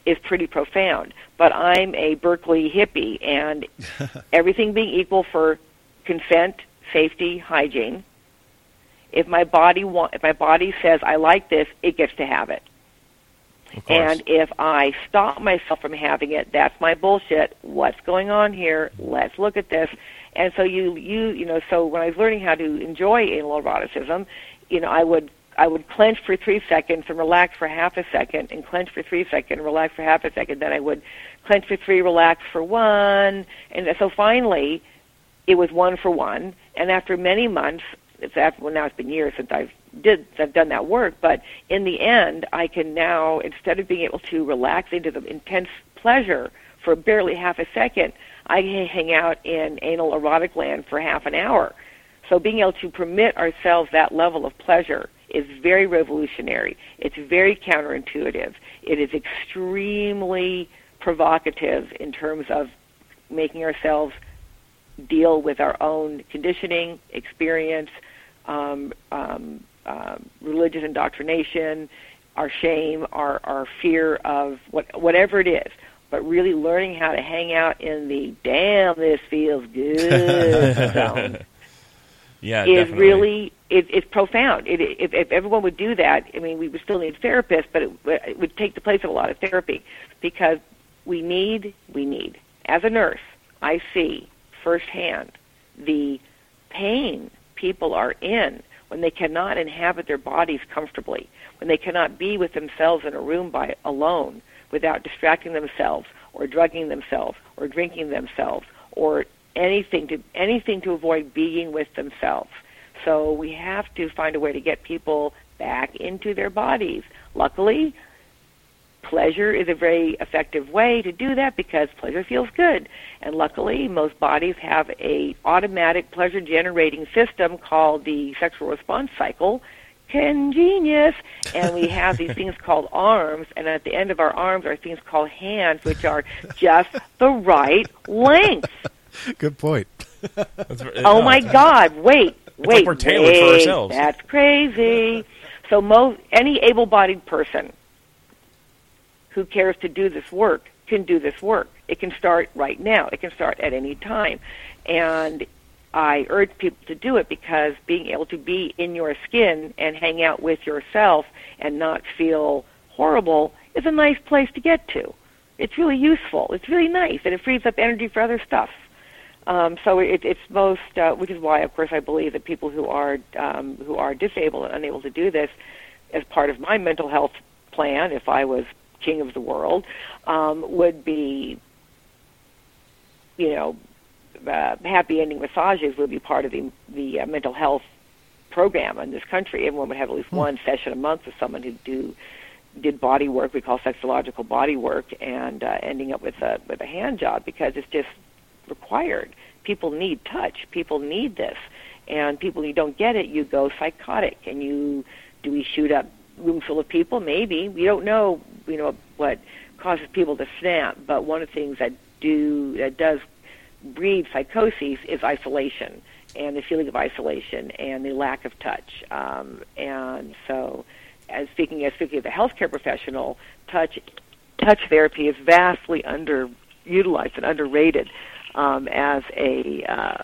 is pretty profound. But I'm a Berkeley hippie, and everything being equal for consent, safety, hygiene. If my body want, if my body says I like this, it gets to have it. And if I stop myself from having it, that's my bullshit. What's going on here? Let's look at this. And so you, you, you know, so when I was learning how to enjoy anal eroticism, you know, I would, I would clench for three seconds and relax for half a second, and clench for three seconds and relax for half a second. Then I would clench for three, relax for one, and so finally, it was one for one. And after many months, it's after well now it's been years since I've did I've done that work, but in the end, I can now instead of being able to relax into the intense pleasure for barely half a second, I can hang out in anal erotic land for half an hour. So being able to permit ourselves that level of pleasure is very revolutionary. It's very counterintuitive. It is extremely provocative in terms of making ourselves deal with our own conditioning, experience, um, um, um, religious indoctrination, our shame, our our fear of what whatever it is. But really learning how to hang out in the damn this feels good zone Yeah, is definitely. really it, it's profound. It, if, if everyone would do that, I mean, we would still need therapists, but it, it would take the place of a lot of therapy because we need we need as a nurse, I see firsthand the pain people are in when they cannot inhabit their bodies comfortably, when they cannot be with themselves in a room by alone without distracting themselves or drugging themselves or drinking themselves or anything to anything to avoid being with themselves. So we have to find a way to get people back into their bodies. Luckily, pleasure is a very effective way to do that because pleasure feels good. And luckily, most bodies have a automatic pleasure generating system called the sexual response cycle. Congenius. And we have these things called arms, and at the end of our arms are things called hands, which are just the right length. Good point. Oh my God! Wait, wait, like we're tailored for ourselves. That's crazy. So, most any able-bodied person who cares to do this work can do this work. It can start right now. It can start at any time, and I urge people to do it because being able to be in your skin and hang out with yourself and not feel horrible is a nice place to get to. It's really useful. It's really nice, and it frees up energy for other stuff. Um, so it, it's most, uh, which is why, of course, I believe that people who are um, who are disabled and unable to do this, as part of my mental health plan, if I was king of the world, um, would be, you know, uh, happy ending massages would be part of the the uh, mental health program in this country. Everyone would have at least one session a month with someone who do did body work we call sexological body work and uh, ending up with a with a hand job because it's just required. People need touch. People need this. And people who don't get it, you go psychotic and you do we shoot up room full of people? Maybe. We don't know, you know, what causes people to snap, but one of the things that do that does breed psychoses is isolation and the feeling of isolation and the lack of touch. Um, and so as speaking as speaking as a healthcare professional, touch touch therapy is vastly underutilized and underrated um, as a uh,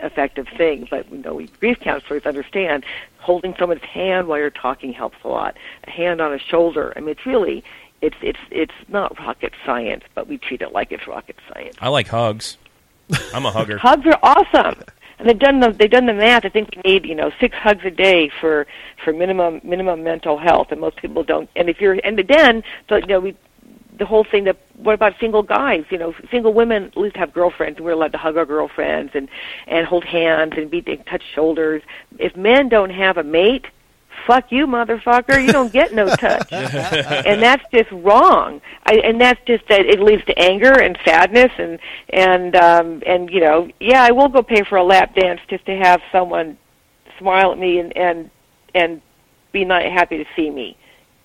effective thing. But you know, we grief counselors understand holding someone's hand while you're talking helps a lot. A hand on a shoulder. I mean, it's really it's it's it's not rocket science, but we treat it like it's rocket science. I like hugs. I'm a hugger. Hugs are awesome. And they've done the they've done the math. I think we need you know six hugs a day for for minimum minimum mental health, and most people don't. And if you're and then so you know we the whole thing that what about single guys? You know, single women at least have girlfriends, and we're allowed to hug our girlfriends and and hold hands and be and touch shoulders. If men don't have a mate, fuck you, motherfucker. You don't get no touch, and that's just wrong. I, and that's just that it leads to anger and sadness and and um, and you know, yeah, I will go pay for a lap dance just to have someone smile at me and and and be not happy to see me.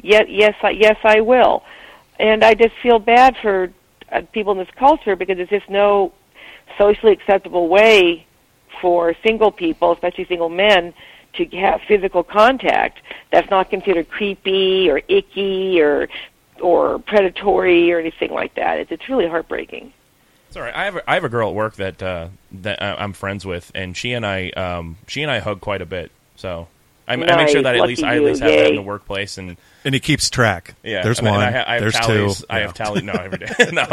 Yet, yes, I, yes, I will. And I just feel bad for uh, people in this culture because there's just no socially acceptable way for single people, especially single men, to have physical contact that's not considered creepy or icky or or predatory or anything like that. It's, it's really heartbreaking. It's all right. I have a, I have a girl at work that uh, that I'm friends with, and she and I um, she and I hug quite a bit. So I, I make sure that at Lucky least I at you. least have that in the workplace, and And he keeps track. yeah, There's and I- one. and I, ha- I have There's tallies. two. I Yeah. have tally. No, every day. no.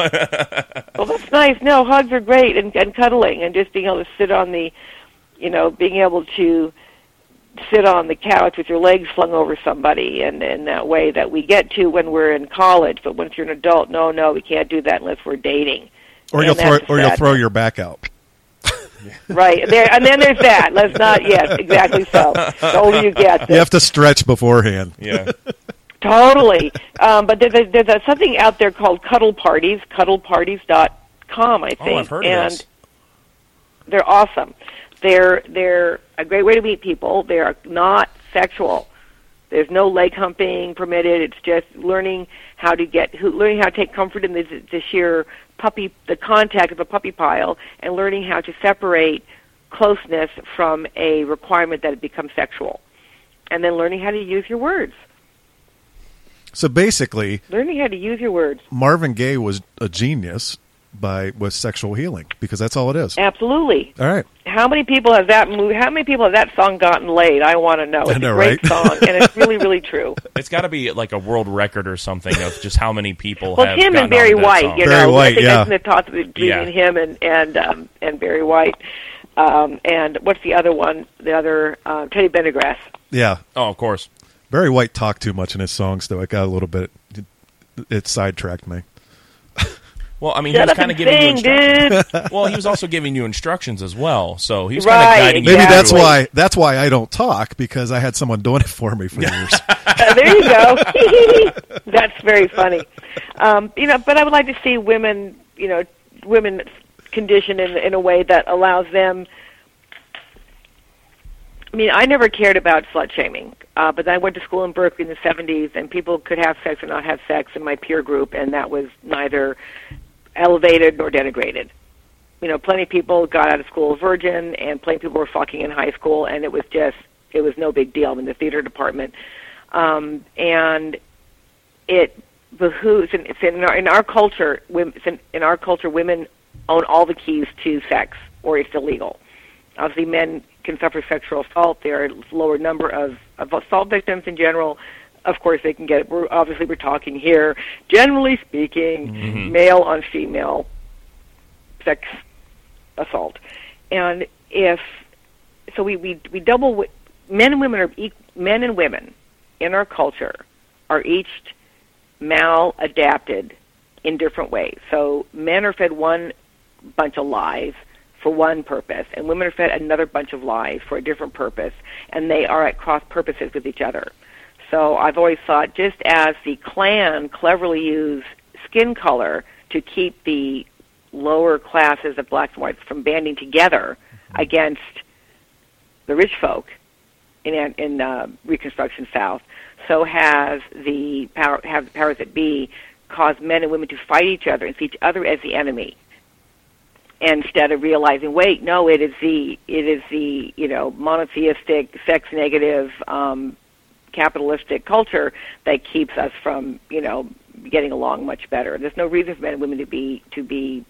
Well, that's nice. No, hugs are great, and, and cuddling, and just being able to sit on the, you know, being able to sit on the couch with your legs flung over somebody, and in that way that we get to when we're in college. But once you're an adult, no, no, we can't do that unless we're dating. Or And you'll throw or you'll throw your back out. Right there, and then there's that. Let's not. Yes, exactly. So the older you get, the You have to stretch beforehand. yeah. Totally. Um, but there's, a, there's a, something out there called Cuddle Parties, cuddleparties.com, I think. Oh, I've heard of and this. they're awesome. They're they're a great way to meet people. They are not sexual. There's no leg humping permitted. It's just learning how to get who, learning how to take comfort in the, the sheer puppy the contact of a puppy pile and learning how to separate closeness from a requirement that it becomes sexual. and then learning how to use your words. So basically, Learning how to use your words. Marvin Gaye was a genius by with sexual healing because that's all it is. Absolutely. All right. How many people have that movie? How many people have that song gotten laid? I want to know. It's know, a great right? song, and it's really, really true. It's got to be like a world record or something of just how many people Well, have him and Barry White, song. you Barry know, White, I think yeah. that's in the top between Yeah. him and and um, and Barry White. Um, and what's the other one? The other uh, Teddy Pendergrass. Yeah. Oh, of course. Barry White talked too much in his songs, though. It got a little bit. It, it sidetracked me. Well, I mean, Shut he was kind of giving sing, you instructions. dude. well, he was also giving you instructions as well, so he was kind of guiding Maybe you. that's why. That's why I don't talk because I had someone doing it for me for years. Uh, there you go. That's very funny. Um, you know, but I would like to see women, you know, women conditioned in in a way that allows them. I mean, I never cared about slut shaming, uh, but I went to school in Berkeley in the '70s, and people could have sex or not have sex in my peer group, and that was neither elevated nor denigrated. You know, plenty of people got out of school virgin, and plenty of people were fucking in high school, and it was just it was no big deal in the theater department um, and it behooves it's in, our, in our culture. women- in our culture, women own all the keys to sex, or it's illegal. Obviously, men can suffer sexual assault. There are a lower number of, of assault victims in general. Of course, they can get. We're obviously we're talking here, generally speaking, mm-hmm. male on female sex assault, and if so, we we we double. Men and women are men and women in our culture are each maladapted in different ways. So men are fed one bunch of lies for one purpose, and women are fed another bunch of lies for a different purpose, and they are at cross purposes with each other. So I've always thought just as the Klan cleverly used skin color to keep the lower classes of blacks and whites from banding together against the rich folk in in uh, Reconstruction South, so has the power have the powers that be caused men and women to fight each other and see each other as the enemy instead of realizing, wait, no, it is the it is the you know monotheistic, sex negative, um, capitalistic culture that keeps us from you know getting along much better. There's no reason for men and women to be to be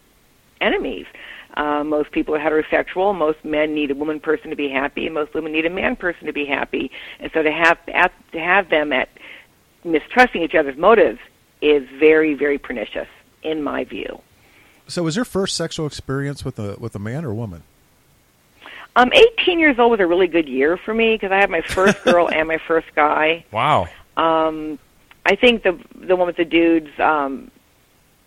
enemies. Uh, most people are heterosexual. Most men need a woman person to be happy, and most women need a man person to be happy. And so to have at, to have them at mistrusting each other's motives is very, very pernicious, in my view. So, was your first sexual experience with a with a man or a woman? Um, 18 years old was a really good year for me because I had my first girl and my first guy. Wow. Um, I think the the one with the dudes um,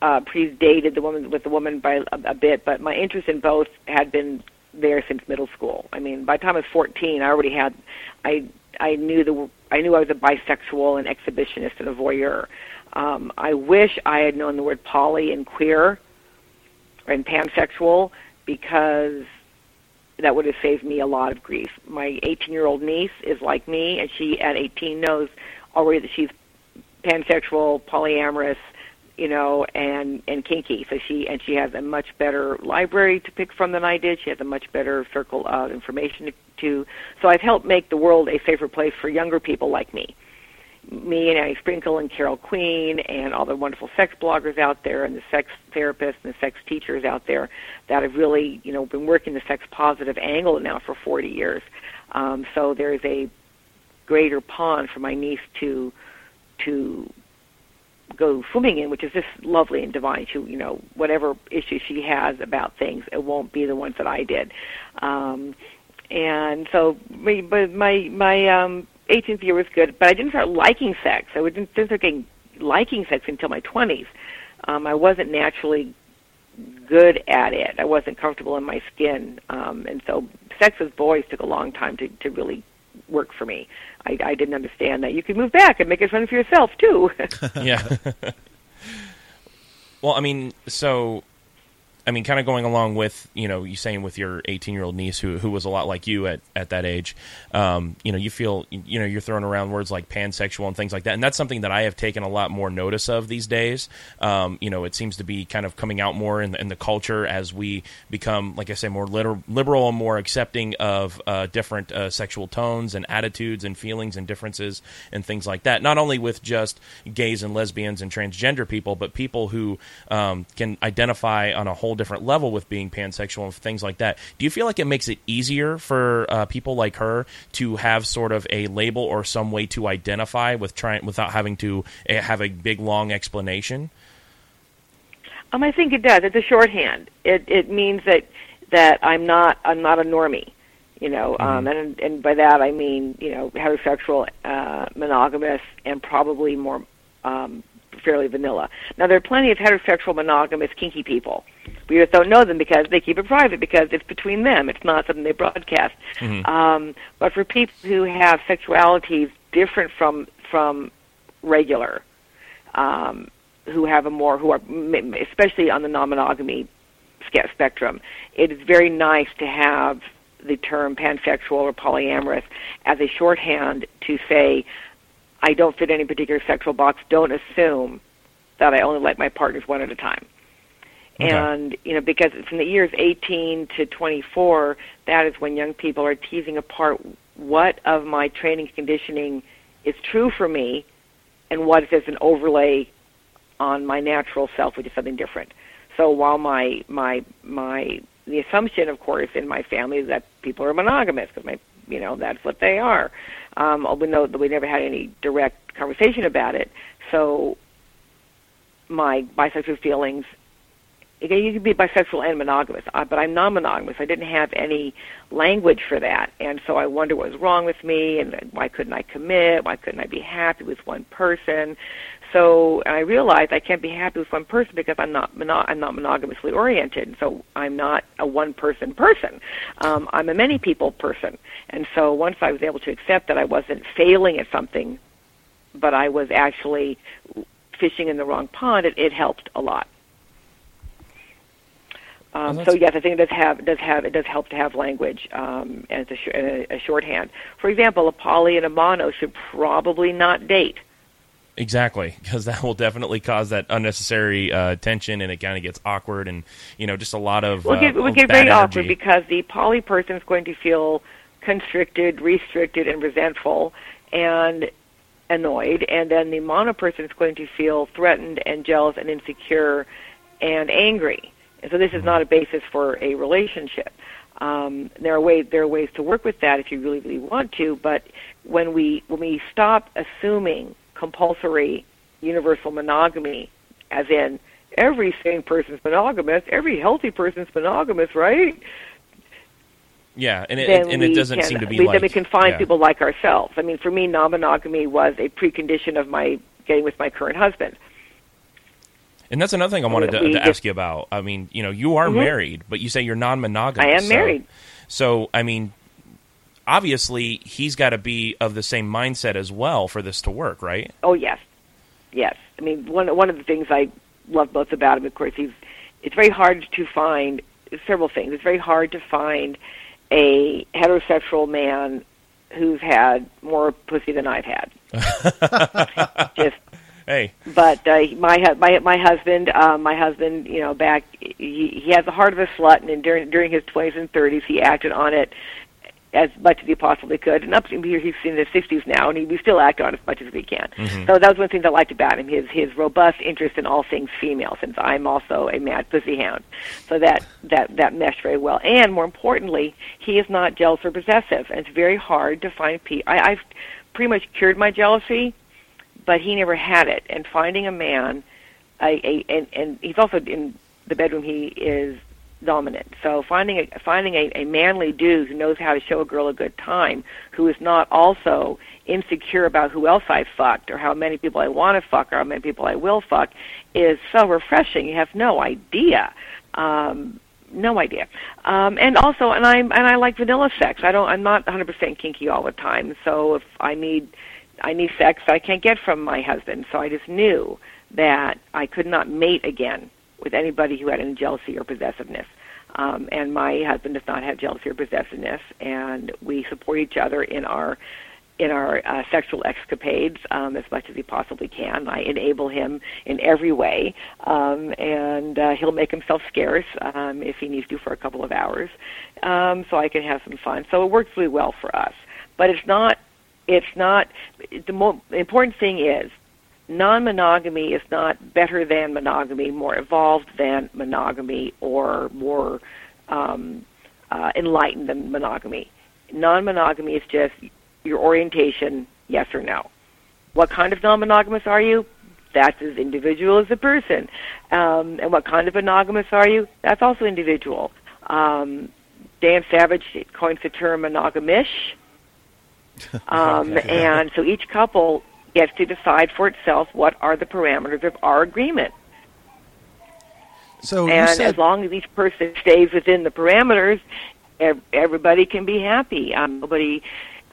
uh, predated the woman with the woman by a, a bit, but my interest in both had been there since middle school. I mean, by the time I was 14, I already had I I knew the I knew I was a bisexual, an exhibitionist, and a voyeur. Um, I wish I had known the word poly and queer and pansexual because that would have saved me a lot of grief. My 18 year old niece is like me, and she at 18 knows already that she's pansexual, polyamorous, you know, and and kinky. So she and she has a much better library to pick from than I did. She has a much better circle of information to. to so I've helped make the world a safer place for younger people like me. Me and Annie Sprinkle and Carol Queen and all the wonderful sex bloggers out there and the sex therapists and the sex teachers out there that have really, you know, been working the sex positive angle now for 40 years. Um, so there's a greater pond for my niece to to go swimming in, which is just lovely and divine. She, you know, whatever issues she has about things, it won't be the ones that I did. Um, and so, but my my um, 18th year was good, but I didn't start liking sex. I didn't, didn't start getting liking sex until my 20s. Um, I wasn't naturally good at it. I wasn't comfortable in my skin, um, and so sex with boys took a long time to to really work for me. I, I didn't understand that you could move back and make it fun for yourself too. yeah. well, I mean, so I mean, kind of going along with you know you saying with your 18 year old niece who who was a lot like you at at that age, um, you know, you feel you know you're throwing around words like pansexual and things like that, and that's something that I have taken a lot more notice of these days. Um, you know, it seems to be kind of coming out more in the, in the culture as we become, like I say, more liter- liberal and more accepting of uh, different uh, sexual tones and attitudes and feelings and differences and things like that. Not only with just gays and lesbians and transgender people, but people who um, can identify on a whole different level with being pansexual and things like that. Do you feel like it makes it easier for uh, people like her to have sort of a label or some way to identify with trying without having to uh, have a big long explanation? Um, I think it does. It's a shorthand. It it means that that I'm not I'm not a normie, you know, Mm-hmm. um, and and by that I mean you know heterosexual, uh, monogamous, and probably more um, fairly vanilla. Now there are plenty of heterosexual, monogamous, kinky people. We just don't know them because they keep it private because it's between them. It's not something they broadcast. Mhm. Um, but for people who have sexualities different from from regular, um, who have a more who are especially on the non-monogamy spectrum, it is very nice to have the term pansexual or polyamorous as a shorthand to say, I don't fit any particular sexual box. Don't assume that I only like my partners one at a time. Okay. And you know, because from the years 18 to 24, that is when young people are teasing apart what of my training conditioning is true for me, and what is an overlay on my natural self, which is something different. So while my my my the assumption, of course, in my family is that people are monogamous because my you know that's what they are. Um, even though we never had any direct conversation about it, so my bisexual feelings. You can be bisexual and monogamous, uh, but I'm non-monogamous. I didn't have any language for that, and so I wonder what was wrong with me, and why couldn't I commit? Why couldn't I be happy with one person? So I realized I can't be happy with one person because I'm not mono- I'm not monogamously oriented. So I'm not a one person person. Um, I'm a many people person. And so once I was able to accept that I wasn't failing at something, but I was actually fishing in the wrong pond, it, it helped a lot. Um, Well, so yes, I think it does have does have it does help to have language um, as a, sh- a, a shorthand. For example, a poly and a mono should probably not date. Exactly, because that will definitely cause that unnecessary uh, tension, and it kind of gets awkward, and you know, just a lot of Well, uh, it get, would of get very awkward because the poly person is going to feel constricted, restricted, and resentful, and annoyed, and then the mono person is going to feel threatened and jealous and insecure and angry. And so this is not a basis for a relationship. Um, there are ways there are ways to work with that if you really really want to, but when we when we stop assuming compulsory universal monogamy, as in every sane person's monogamous, every healthy person's monogamous, right? yeah, and it then and it doesn't can, seem to be we, like then we can find yeah. people like ourselves. I mean, for me, non-monogamy was a precondition of my getting with my current husband. And that's another thing I wanted to, to just- ask you about. I mean, you know, you are Mhm. married, but you say you're non-monogamous. I am so- married. So, I mean, obviously, he's got to be of the same mindset as well for this to work, right? Oh yes, yes. I mean, one one of the things I love most about him, of course, he's. It's very hard to find several things. It's very hard to find a heterosexual man who's had more pussy than I've had. Just Hey, but uh, my my my husband, uh, my husband, you know, back he, he has the heart of a slut, and during during his twenties and thirties, he acted on it as much as he possibly could. And up to here, he's in his sixties now, and he, we still act on it as much as we can. Mhm. So that was one thing I liked about him: his his robust interest in all things female. Since I'm also a mad pussy hound, so that that that meshed very well. And more importantly, he is not jealous or possessive, and it's very hard to find people. I've pretty much cured my jealousy but he never had it. And finding a man, a, a and, and he's also in the bedroom. He is dominant. So finding a finding a, a manly dude who knows how to show a girl a good time, who is not also insecure about who else I fucked or how many people I want to fuck or how many people I will fuck, is so refreshing. You have no idea. Um, no idea. Um, and also, and I and I like vanilla sex. I don't. I'm not 100% kinky all the time. So if I need I need sex I can't get from my husband. So I just knew that I could not mate again with anybody who had any jealousy or possessiveness. Um, and my husband does not have jealousy or possessiveness, and we support each other in our in our uh, sexual escapades um, as much as he possibly can. I enable him in every way, um, and uh, he'll make himself scarce um, if he needs to for a couple of hours, um, so I can have some fun. So it works really well for us. But it's not. It's not. The more important thing is non-monogamy is not better than monogamy, more evolved than monogamy, or more um, uh, enlightened than monogamy. Non-monogamy is just your orientation, yes or no. What kind of non-monogamous are you? That's as individual as a person. Um, and what kind of monogamous are you? That's also individual. Um, Dan Savage coins the term monogamish. Um, and so each couple gets to decide for itself what are the parameters of our agreement. So and said, as long as each person stays within the parameters, everybody can be happy. Um, nobody.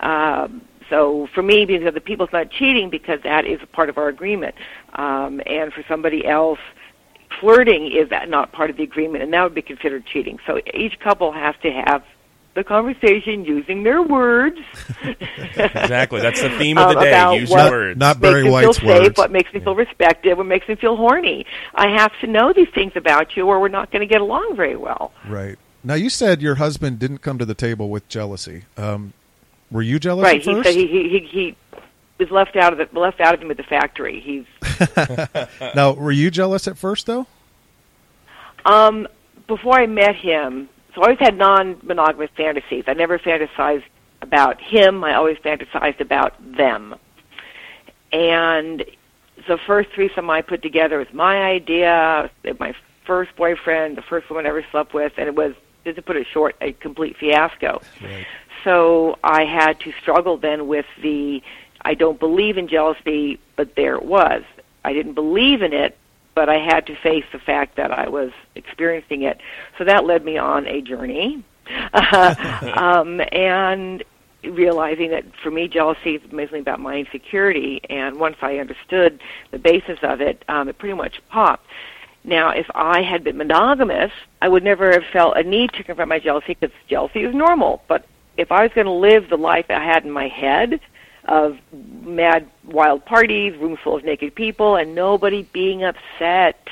Um, so for me, because the people's not cheating, because that is a part of our agreement, um, and for somebody else, flirting is not part of the agreement, and that would be considered cheating. So each couple has to have the conversation using their words. exactly. That's the theme of the day. Use your words. Not Barry makes White's feel safe. What makes me feel respected? What makes me feel horny? I have to know these things about you, or we're not going to get along very well. Right. Now you said your husband didn't come to the table with jealousy. Um, were you jealous right. at He said he, he he he was left out of the left out of him at the factory. He's now, were you jealous at first, though? um before I met him. So I always had non-monogamous fantasies. I never fantasized about him. I always fantasized about them. And the first threesome I put together was my idea. My first boyfriend, the first woman I ever slept with, and it was, just to put it short, a complete fiasco. Right. So I had to struggle then with the I don't believe in jealousy, but there it was. I didn't believe in it, but I had to face the fact that I was experiencing it. So that led me on a journey. um, and realizing that for me, jealousy is mainly about my insecurity. And once I understood the basis of it, um, it pretty much popped. Now, if I had been monogamous, I would never have felt a need to confront my jealousy because jealousy is normal. But if I was going to live the life I had in my head of mad, wild parties, rooms full of naked people, and nobody being upset,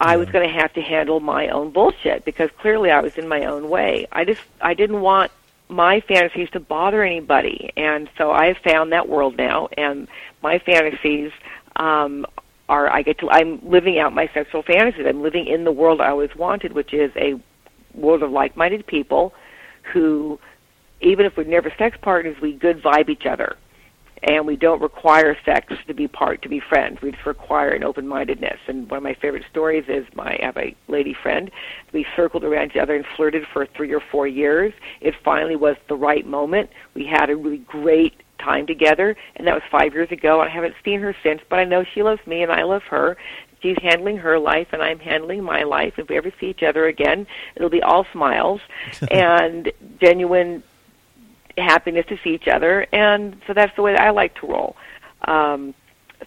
I was going to have to handle my own bullshit because clearly I was in my own way. I just I didn't want my fantasies to bother anybody, and so I have found that world now, and my fantasies um, are I get to I'm living out my sexual fantasies. I'm living in the world I always wanted, which is a world of like-minded people who, even if we're never sex partners, we good vibe each other and we don't require sex to be part to be friends. We just require an open mindedness. And one of my favorite stories is my I have a lady friend. We circled around each other and flirted for three or four years. It finally was the right moment. We had a really great time together, and that was five years ago. I haven't seen her since, but I know she loves me and I love her. She's handling her life and I'm handling my life. If we ever see each other again, it'll be all smiles and genuine happiness to see each other, and so that's the way that I like to roll. Um,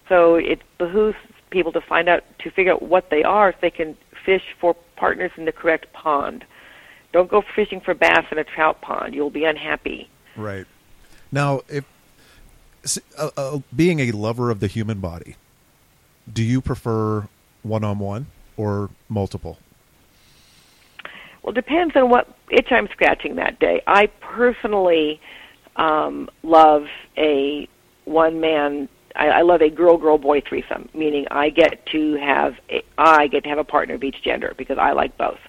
so it behooves people to find out to figure out what they are, so they can fish for partners in the correct pond. Don't go fishing for bass in a trout pond; you'll be unhappy. Right. Now, if uh, uh, being a lover of the human body, do you prefer one-on-one or multiple? Well, it depends on what itch I'm scratching that day. I personally um, love a one man. I, I love a girl girl boy threesome, meaning I get to have a, I get to have a partner of each gender because I like both.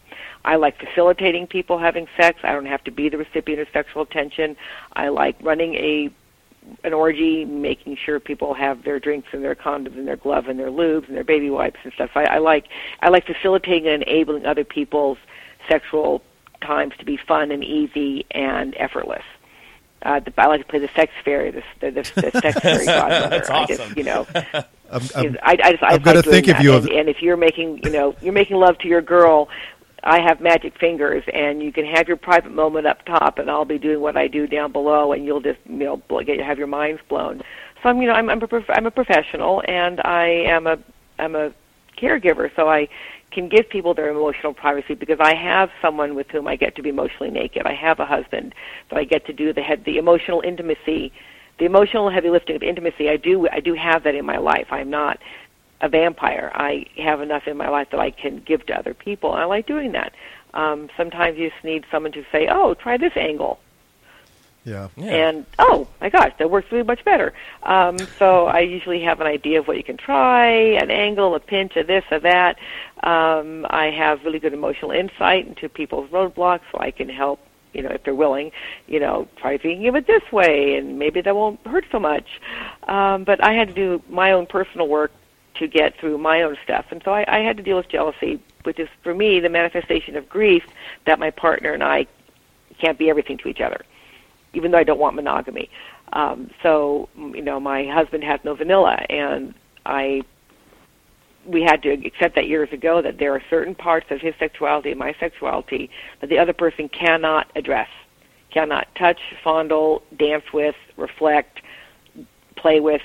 I like facilitating people having sex. I don't have to be the recipient of sexual attention. I like running a an orgy, making sure people have their drinks and their condoms and their glove and their lubes and their baby wipes and stuff. I, I like I like facilitating and enabling other people's sexual times to be fun and easy and effortless. Uh, the, I like to play the sex fairy, the, the, the, the sex fairy godmother. That's I just, you know, I'm, I'm, I, I just, I I'm gonna like doing think of you And, of- and if you're making, you know, you're making love to your girl, I have magic fingers, and you can have your private moment up top, and I'll be doing what I do down below, and you'll just, you know, bl- get have your minds blown. So I'm, you know, I'm, I'm a, prof- I'm a professional, and I am a, I'm a caregiver, so I can give people their emotional privacy because I have someone with whom I get to be emotionally naked. I have a husband, but I get to do the head, the emotional intimacy, the emotional heavy lifting of intimacy. I do I do have that in my life. I'm not a vampire. I have enough in my life that I can give to other people, I like doing that. Um, sometimes you just need someone to say, "Oh, try this angle," Yeah. Yeah. and oh my gosh, that works really much better. Um, so I usually have an idea of what you can try, an angle, a pinch, a this, a that. Um, I have really good emotional insight into people's roadblocks, so I can help. You know, if they're willing, you know, try thinking of it this way, and maybe that won't hurt so much. Um, but I had to do my own personal work to get through my own stuff, and so I, I had to deal with jealousy, which is for me the manifestation of grief that my partner and I can't be everything to each other even though I don't want monogamy. Um, so, you know, my husband has no vanilla, and I we had to accept that years ago that there are certain parts of his sexuality and my sexuality that the other person cannot address, cannot touch, fondle, dance with, reflect, play with,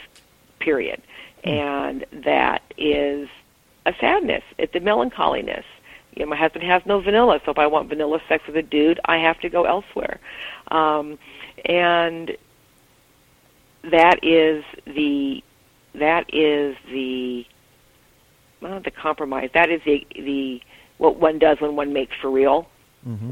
period. And that is a sadness. It's a melancholiness. You know, my husband has no vanilla, so if I want vanilla sex with a dude, I have to go elsewhere. Um, and that is the that is the well, the compromise. That is the the what one does when one makes for real.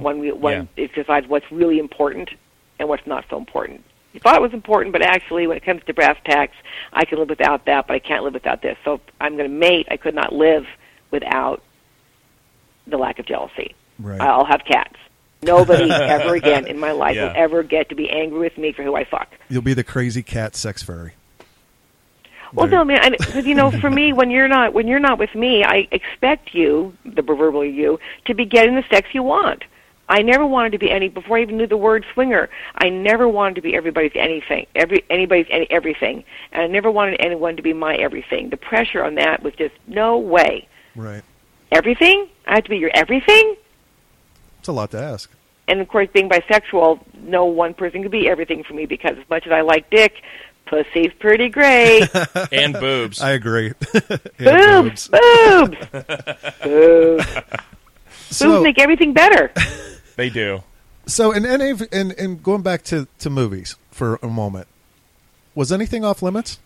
One we- one it decides what's really important and what's not so important. You thought it was important, but actually, when it comes to brass tacks, I can live without that, but I can't live without this. So I'm going to mate. I could not live without the lack of jealousy. Right. I'll have cats. Nobody ever again in my life Yeah. will ever get to be angry with me for who I fuck. You'll be the crazy cat sex fairy. Well, There- no, man, because you know, for me, when you're not when you're not with me, I expect you, the proverbial you, to be getting the sex you want. I never wanted to be any before I even knew the word swinger. I never wanted to be everybody's anything, every anybody's any, everything, and I never wanted anyone to be my everything. The pressure on that was just no way. Right. Everything? I have to be your everything? It's a lot to ask. and of course, being bisexual, no one person can be everything for me because as much as I like dick, pussy's pretty great. and boobs. I agree. boobs, boobs, boobs. So, boobs make everything better. they do. so in any of, and and going back to to movies for a moment, was anything off limits?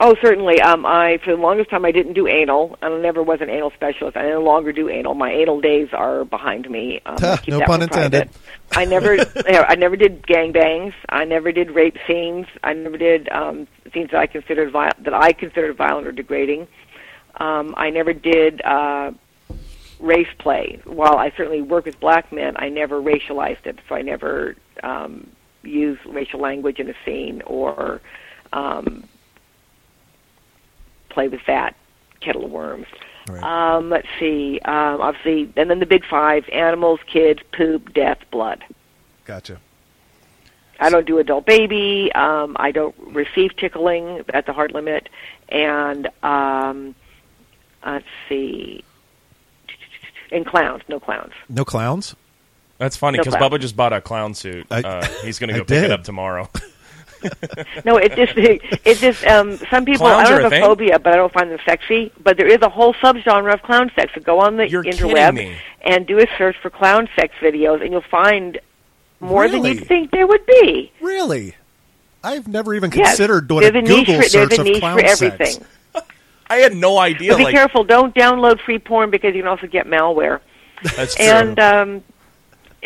Oh, certainly. Um, I for the longest time I didn't do anal, and I never was an anal specialist. I no longer do anal. My anal days are behind me. Um, I No pun intended. I never, I never did gangbangs. I never did rape scenes. I never did um, scenes that I considered vi- that I considered violent or degrading. Um, I never did uh, race play. While I certainly work with black men, I never racialized it. So I never um, used racial language in a scene or um, play with that kettle of worms. Right. Um, let's see. Um, obviously, and then the big five: animals, kids, poop, death, blood. Gotcha. I don't do adult baby. Um, I don't receive tickling at the hard limit, and um, let's see. And clowns, no clowns. No clowns. That's funny because clown. Bubba just bought a clown suit. I- uh, he's going to I go pick did. it up tomorrow. No, it just—it just um, some people. Clowns I don't have a phobia, but I don't find them sexy. But there is a whole subgenre of clown sex. So go on the You're interweb and do a search for clown sex videos, and you'll find more than you'd think there would be. Really? I've never even Yes, considered doing there's a a Google for, search of niche clown for everything. sex. I had no idea. But be like careful! Don't download free porn because you can also get malware. that's true. And um,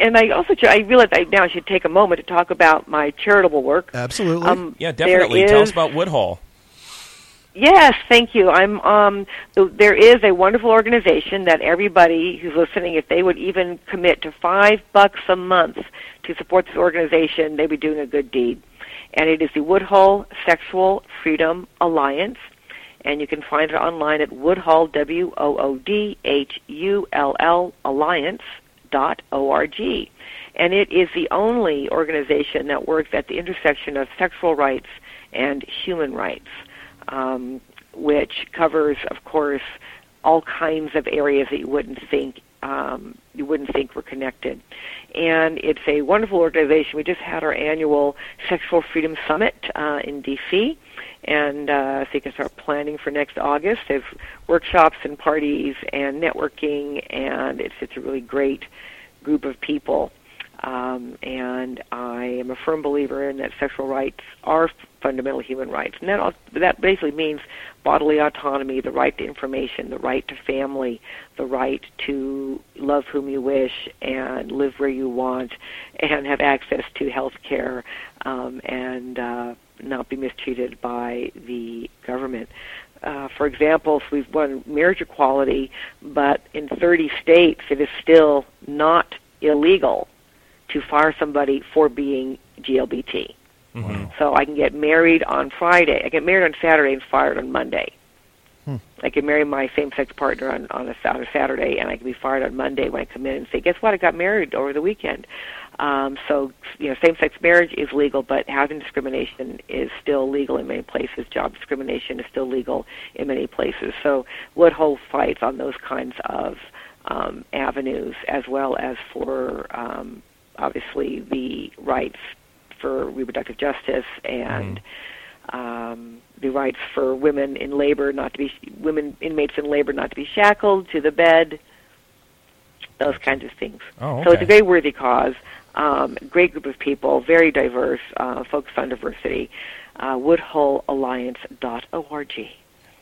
and I also I realize I now should take a moment to talk about my charitable work. Absolutely. Um, yeah, there definitely. Tell us about Woodhull. Yes, thank you. I'm um there is a wonderful organization that everybody who's listening if they would even commit to 5 bucks a month to support this organization, they'd be doing a good deed. And it is the Woodhull Sexual Freedom Alliance and you can find it online at Woodhull W O O D H U L L Alliance dot O R G. And it is the only organization that works at the intersection of sexual rights and human rights um, which covers, of course, all kinds of areas that you wouldn't think um, you wouldn't think were connected. And it's a wonderful organization. We just had our annual Sexual Freedom Summit uh, in D.C., and uh, so you can start planning for next August. There's workshops and parties and networking, and it's it's a really great group of people. Um, and I am a firm believer in that sexual rights are fundamental human rights, and that that basically means bodily autonomy, the right to information, the right to family, the right to love whom you wish and live where you want, and have access to health care, um, and uh, not be mistreated by the government. Uh, for example, if we've won marriage equality, but in 30 states it is still not illegal to fire somebody for being GLBT. Mm-hmm. So I can get married on Friday. I get married on Saturday and fired on Monday. Hmm. I can marry my same-sex partner on on a, on a Saturday, and I can be fired on Monday when I come in and say, "Guess what? I got married over the weekend." Um, so, you know, same-sex marriage is legal, but housing discrimination is still legal in many places. Job discrimination is still legal in many places. So, Woodhull fights on those kinds of um, avenues, as well as for um, obviously the rights for reproductive justice and mm. um, the rights for women in labor not to be women inmates in labor not to be shackled to the bed, those kinds of things. Oh, okay. So it's a very worthy cause. Um, great group of people, very diverse, uh, focused on diversity. Uh, WoodhullAlliance.org.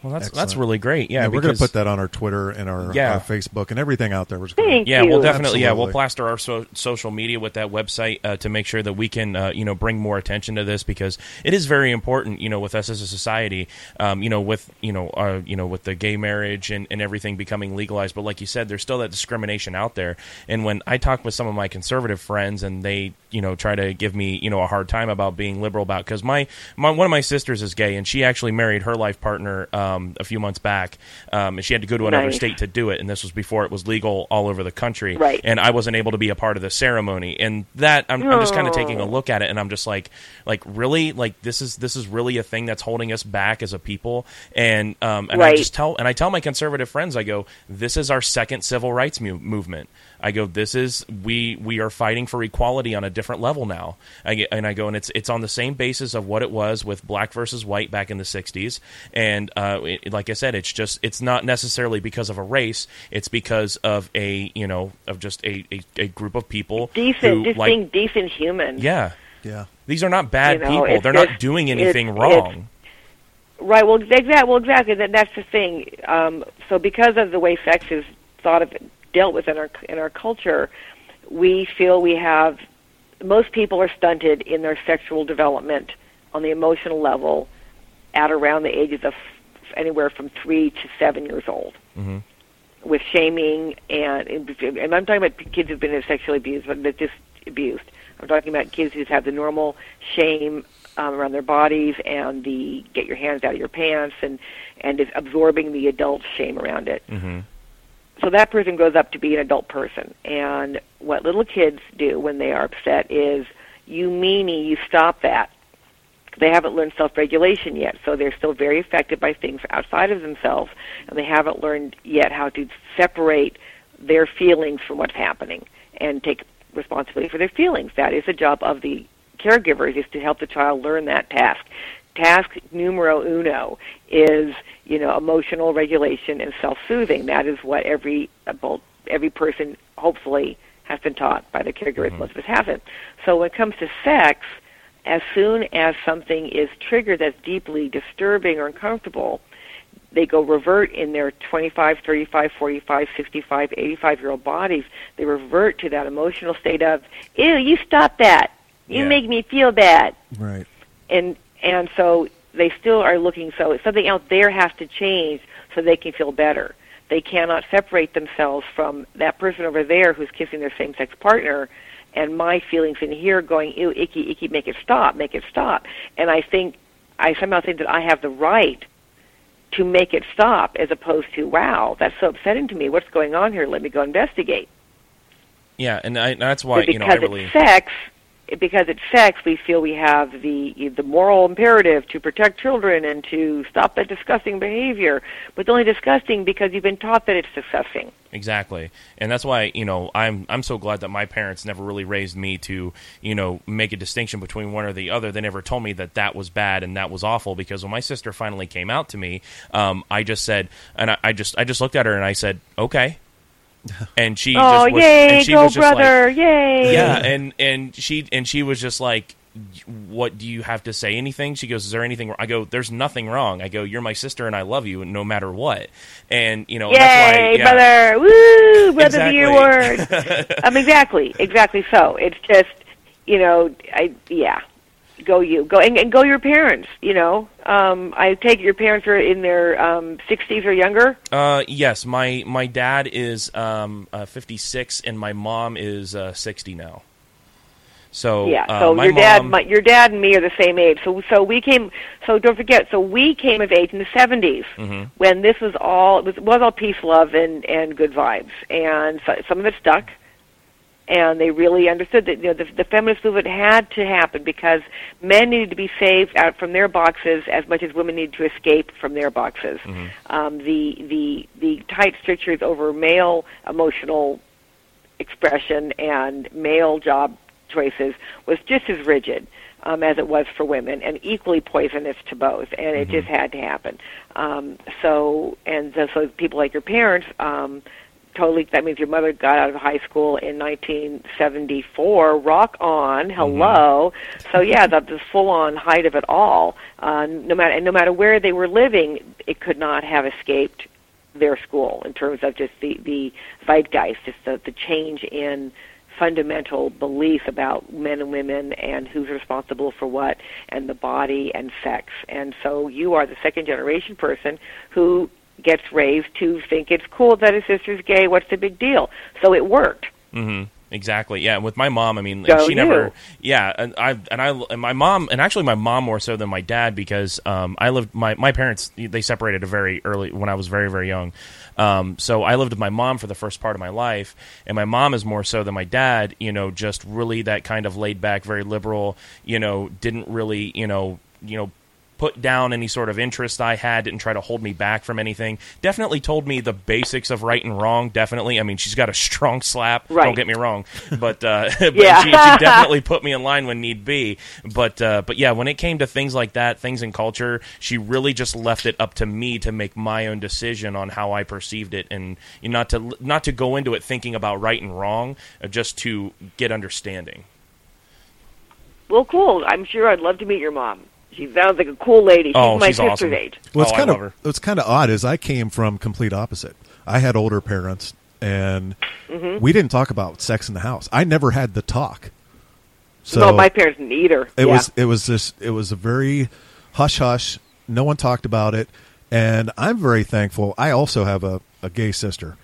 Well, that's Excellent. that's really great. Yeah, yeah we're going to put that on our Twitter and our, yeah. our Facebook and everything out there. Thank yeah, you. we'll definitely Absolutely. yeah we'll plaster our so- social media with that website uh, to make sure that we can uh, you know bring more attention to this because it is very important. You know, with us as a society, um, you know, with you know uh, you know with the gay marriage and, and everything becoming legalized. But like you said, there's still that discrimination out there. And when I talk with some of my conservative friends and they you know try to give me you know a hard time about being liberal about because my, my one of my sisters is gay and she actually married her life partner um, a few months back um, and she had to go to another state to do it. And this was before it was legal all over the country. Right. And I wasn't able to be a part of the ceremony. And that I'm, I'm just kind of taking a look at it, and I'm just like, like really, like this is this is really a thing that's holding us back as a people. And um, and right. I just tell and I tell my conservative friends, I go, this is our second civil rights mu- movement. I go, this is we we are fighting for equality on a different level now. I get, and I go, and it's it's on the same basis of what it was with black versus white back in the '60s. And uh, it, like I said, it's just it's not necessarily because of a race. It's because of a you know of just a a, a group of people decent, who, just like, being decent human. Yeah, yeah. These are not bad you know, people. They're just, not doing anything it's, wrong. It's, Right. Well, exactly. Well, exactly. That, that's the thing. Um, so, because of the way sex is thought of, dealt with in our in our culture, we feel we have most people are stunted in their sexual development on the emotional level at around the ages of anywhere from three to seven years old. Mm-hmm. With shaming and and I'm talking about kids who've been sexually abused, but just abused. I'm talking about kids who have the normal shame um, around their bodies and the get your hands out of your pants and and is absorbing the adult shame around it. Mm-hmm so that person grows up to be an adult person. And what little kids do when they are upset is, you meanie, you stop that. They haven't learned self-regulation yet, so they're still very affected by things outside of themselves, and they haven't learned yet how to separate their feelings from what's happening and take responsibility for their feelings. That is the job of the caregivers is to help the child learn that task. Task numero uno is you know, emotional regulation and self-soothing. That is what every adult, every person hopefully has been taught by the caregivers. Mm-hmm. Most of us haven't. So when it comes to sex, as soon as something is triggered that's deeply disturbing or uncomfortable, they go revert in their 25, 35, 45, 65, 85 year old bodies. They revert to that emotional state of, ew, you stop that. You yeah. make me feel bad. Right. And and so they still are looking so something out there has to change so they can feel better. They cannot separate themselves from that person over there who's kissing their same sex partner and my feelings in here going, ew, icky, icky, make it stop, make it stop. And I think I somehow think that I have the right to make it stop as opposed to, wow, that's so upsetting to me. What's going on here? Let me go investigate. Yeah, and I, that's why because you know I really it's sex because it's sex, we feel we have the the moral imperative to protect children and to stop that disgusting behavior. But it's only disgusting because you've been taught that it's disgusting. Exactly, and that's why you know I'm I'm so glad that my parents never really raised me to you know make a distinction between one or the other. They never told me that that was bad and that was awful. Because when my sister finally came out to me, um, I just said, and I, I just I just looked at her and I said, okay, and she oh just was, yay, she go brother, like, yay! yeah, and and she and she was just like, "What do you have to say? Anything?" She goes, "Is there anything?" wrong? I go, "There's nothing wrong." I go, "You're my sister, and I love you, no matter what." And you know, Yay, why, yeah. brother! Woo, brother Exactly. year word. um, exactly, exactly. So it's just, you know, I yeah, go you go and, and go your parents. You know, um, I take it your parents are in their um, 60s or younger. Uh, yes, my my dad is um uh, 56, and my mom is uh, 60 now. So Yeah. uh, So your dad, mom- my, your dad, and me are the same age. So so we came. So don't forget. So we came of age in the 70s Mm-hmm. when this was all it was, was all peace, love, and and good vibes. And so, some of it stuck. And they really understood that you know the, the feminist movement had to happen because men needed to be saved out from their boxes as much as women needed to escape from their boxes. Mm-hmm. Um, the the the tight strictures over male emotional expression and male job choices was just as rigid um, as it was for women, and equally poisonous to both. And it just had to happen. Um, so, and so, so people like your parents. Um, Totally. That means your mother got out of high school in 1974. Rock on. Hello. So yeah, the, the full-on height of it all. Uh, no matter and no matter where they were living, it could not have escaped their school in terms of just the the zeitgeist, just the the change in fundamental belief about men and women and who's responsible for what and the body and sex. And so you are the second generation person who gets raised to think it's cool that his sister's gay. What's the big deal? So it worked. hmm Exactly. Yeah. And With my mom, I mean, Go she you. never. Yeah, and I and I and my mom and actually my mom more so than my dad because um, I lived my my parents they separated a very early when I was very very young. Um, so I lived with my mom for the first part of my life, and my mom is more so than my dad. You know, just really that kind of laid back, very liberal. You know, didn't really you know you know put down any sort of interest I had, didn't try to hold me back from anything. Definitely told me the basics of right and wrong. Definitely, I mean, she's got a strong slap. Don't get me wrong, but, uh, but Yeah. she, she definitely put me in line when need be. But uh, but yeah, when it came to things like that, things in culture, she really just left it up to me to make my own decision on how I perceived it, and you know, not to not to go into it thinking about right and wrong, uh, just to get understanding. Well, cool. I'm sure I'd love to meet your mom. She sounds like a cool lady. She's Oh, my she's sister's awesome. age. What's Oh, I kind love of her. what's kind of odd is I came from complete opposite. I had older parents, and Mm-hmm. we didn't talk about sex in the house. I never had the talk. So no, my parents didn't either. it yeah. was it was this it was a very hush hush. No one talked about it, and I'm very thankful. I also have a, a gay sister,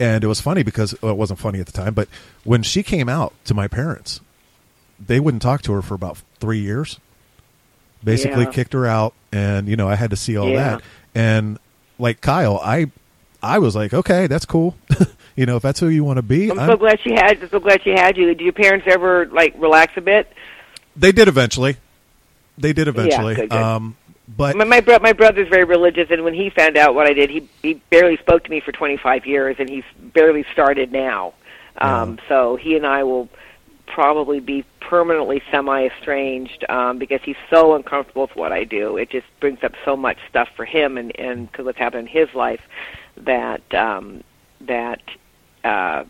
and it was funny because well, it wasn't funny at the time, but when she came out to my parents, they wouldn't talk to her for about three years. Basically, Yeah. kicked her out, and you know I had to see all Yeah. that. And like Kyle, I I was like, okay, that's cool. you know, if that's who you want to be, I'm I'm- so glad she had. So glad she had you. Did your parents ever like relax a bit? they did eventually. They did eventually. good, good. Um, but My my, bro- my brother's very religious, and when he found out what I did, he he barely spoke to me for 25 years, and he's barely started now. Um, So he and I will probably be permanently semi estranged um, because he's so uncomfortable with what I do. It just brings up so much stuff for him, and and because what's happened in his life that um, that. Uh,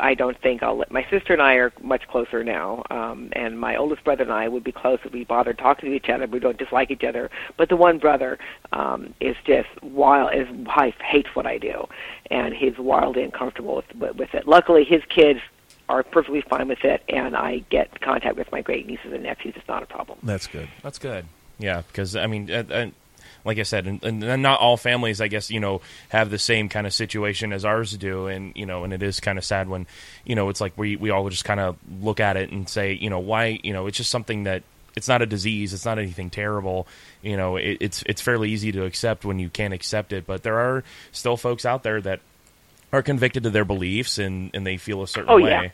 I don't think I'll let my sister and I are much closer now, um, and my oldest brother and I would be close if we bothered talking to each other. We don't dislike each other, but the one brother um, is just wild. His wife hates what I do, and he's wildly uncomfortable with- with it. Luckily, his kids are perfectly fine with it, and I get contact with my great nieces and nephews. It's not a problem. that's good. That's good. Yeah, because I mean, uh, uh, like I said, and, and not all families, I guess, you know, have the same kind of situation as ours do, and you know, and it is kind of sad when, you know, it's like we we all just kind of look at it and say, you know, why, you know, it's just something that it's not a disease, it's not anything terrible, you know, it, it's it's fairly easy to accept when you can't accept it, but there are still folks out there that are convicted to their beliefs and and they feel a certain Oh, way. yeah.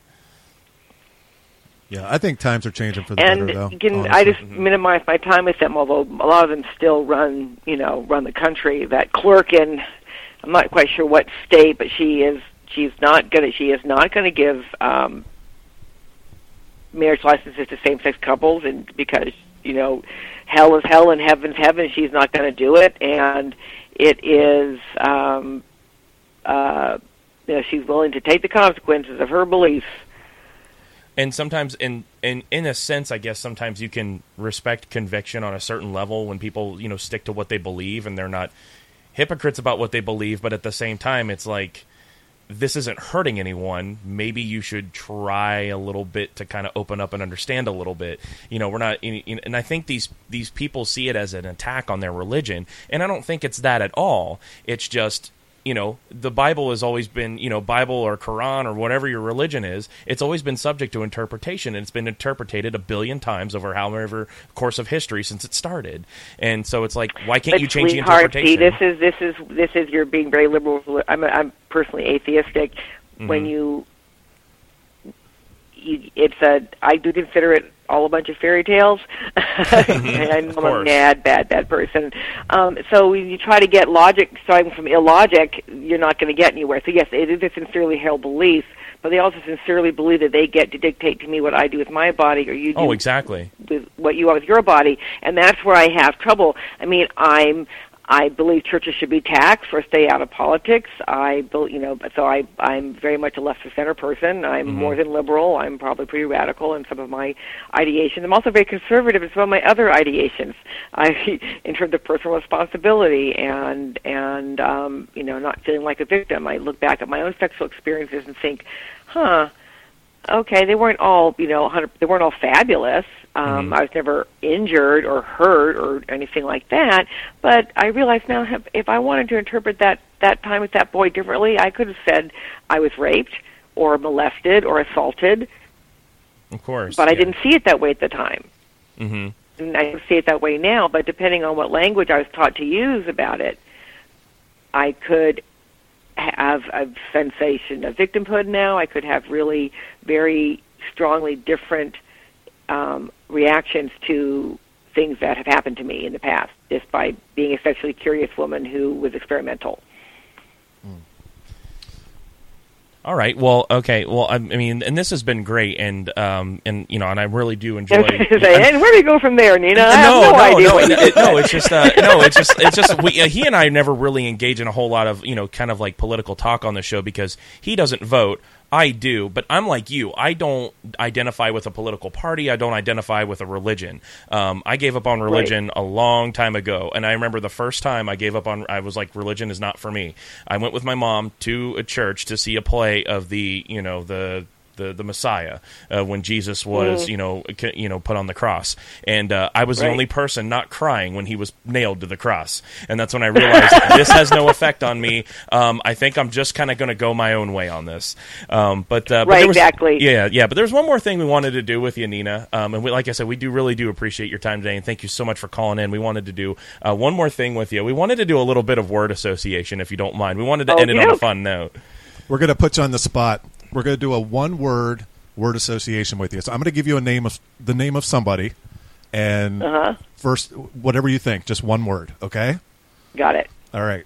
Yeah, I think times are changing for the and better, though. you can, honestly. I just minimize my time with them. Although a lot of them still run, you know, run the country. That clerk in, I'm not quite sure what state, but she is. She's not gonna. She is not going to give um, marriage licenses to same-sex couples, and because you know, hell is hell and heaven's heaven. She's not going to do it, and it is. Um, uh, you know, she's willing to take the consequences of her beliefs. and sometimes in in in a sense i guess sometimes you can respect conviction on a certain level when people you know stick to what they believe and they're not hypocrites about what they believe but at the same time it's like this isn't hurting anyone. Maybe you should try a little bit to kind of open up and understand a little bit. You know we're not and i think these these people see it as an attack on their religion. And i don't think it's that at all. It's just you know the bible has always been you know bible or quran or whatever your religion is it's always been subject to interpretation and it's been interpreted a billion times over however course of history since it started and so it's like why can't but you change the sweetheart, see, interpretation this is this is this is you're being very liberal. I'm I'm personally atheistic. Mm-hmm. When you, you, it's a I do consider it all a bunch of fairy tales. and I know I'm a mad, bad, bad person. Um, so when you try to get logic starting from illogic, you're not going to get anywhere. So yes, it is a sincerely held belief, but they also sincerely believe that they get to dictate to me what I do with my body or you do oh exactly with what you are with your body, and that's where I have trouble. I mean, I'm I believe churches should be taxed or stay out of politics. I, bel- you know, so I I'm very much a left of center person. I'm more than liberal. I'm probably pretty radical in some of my ideations. I'm also very conservative in some of my other ideations. I in terms of personal responsibility and and um, you know not feeling like a victim. I look back at my own sexual experiences and think, huh okay, they weren't all, you know, 100, they weren't all fabulous. Um, I was never injured or hurt or anything like that. But I realize now, if- I wanted to interpret that that time with that boy differently, I could have said I was raped or molested or assaulted, of course but I didn't see it that way at the time. hmm And I see it that way now. But depending on what language I was taught to use about it, I could have a sensation of victimhood now. I could have really very strongly different um, reactions to things that have happened to me in the past just by being a sexually curious woman who was experimental. All right. Well, okay. Well, I, I mean, and this has been great, and um, and you know, and I really do enjoy. and where do we go from there, Nina? I have no, no, no, idea. no, it- no. It's just, uh, no, it's just, it's just. We, uh, he and I never really engage in a whole lot of, you know, kind of like political talk on the show because he doesn't vote. I do, but I'm like you. I don't identify with a political party. I don't identify with a religion. Um, I gave up on religion a long time ago, and I remember the first time I gave up on. I was like, religion is not for me. I went with my mom to a church to see a play of the, you know, the the, the Messiah uh, when Jesus was you know c- you know put on the cross. And uh, I was the only person not crying when he was nailed to the cross. And that's when I realized this has no effect on me. Um, I think I'm just kind of going to go my own way on this. Um, but, uh, but Right, there was- exactly. yeah yeah but there's one more thing we wanted to do with you Nina. Um, and we, like I said we do really do appreciate your time today and thank you so much for calling in. We wanted to do uh, one more thing with you. We wanted to do a little bit of word association if you don't mind. We wanted to Oh, end it on a fun note. We're going to put you on the spot. We're going to do a one word word association with you. So I'm going to give you a name of the name of somebody, and Uh-huh. first, whatever you think, just one word. Okay. Got it. All right.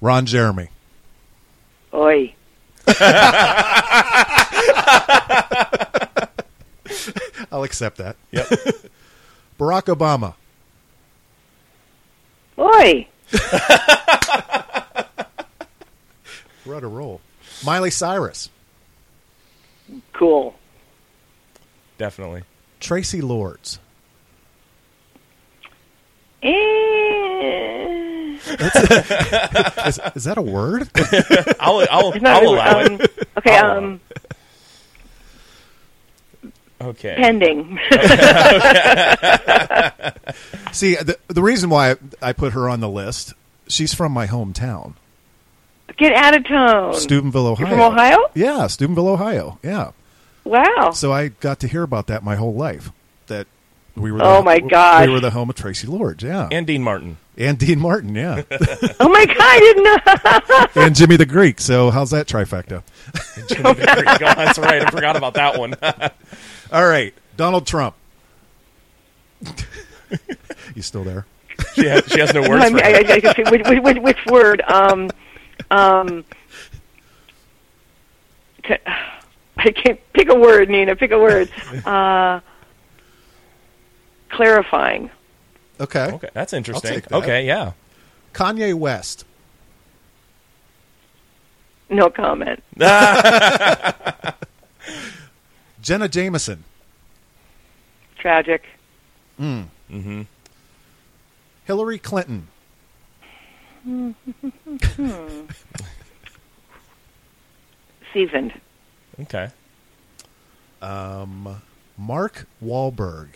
Ron Jeremy. Oi. I'll accept that. yep Barack Obama. Oi. We're on a roll. Miley Cyrus. Cool. definitely Traci Lords. Eh. Is, is that a word? I'll I'll, I'll really- allow it um, Okay, I'll allow um, okay pending. See, the, the reason why I, I put her on the list, she's from my hometown, Get out of town. Steubenville, Ohio. You're from Ohio? Yeah, Steubenville, Ohio. Yeah. Wow. So I got to hear about that my whole life. That We were. Oh, my god. We were the home of Traci Lords. Yeah, And Dean Martin. and Dean Martin. Yeah, Oh my God, I didn't know. and Jimmy the Greek. So how's that trifecta? Jimmy the Greek. Oh, that's right. I forgot about that one. All right, Donald Trump. you still there? she, has, she has no words I, for I. I, I which, which, which, which word? Um, um, ca- I can't pick a word, Nina. Pick a word. Uh, clarifying. Okay. Okay, that's interesting. take that. Okay, yeah. Kanye West. No comment. Jenna Jameson. Tragic. mm-hmm Hillary Clinton. Seasoned. Okay. Um, Mark Wahlberg.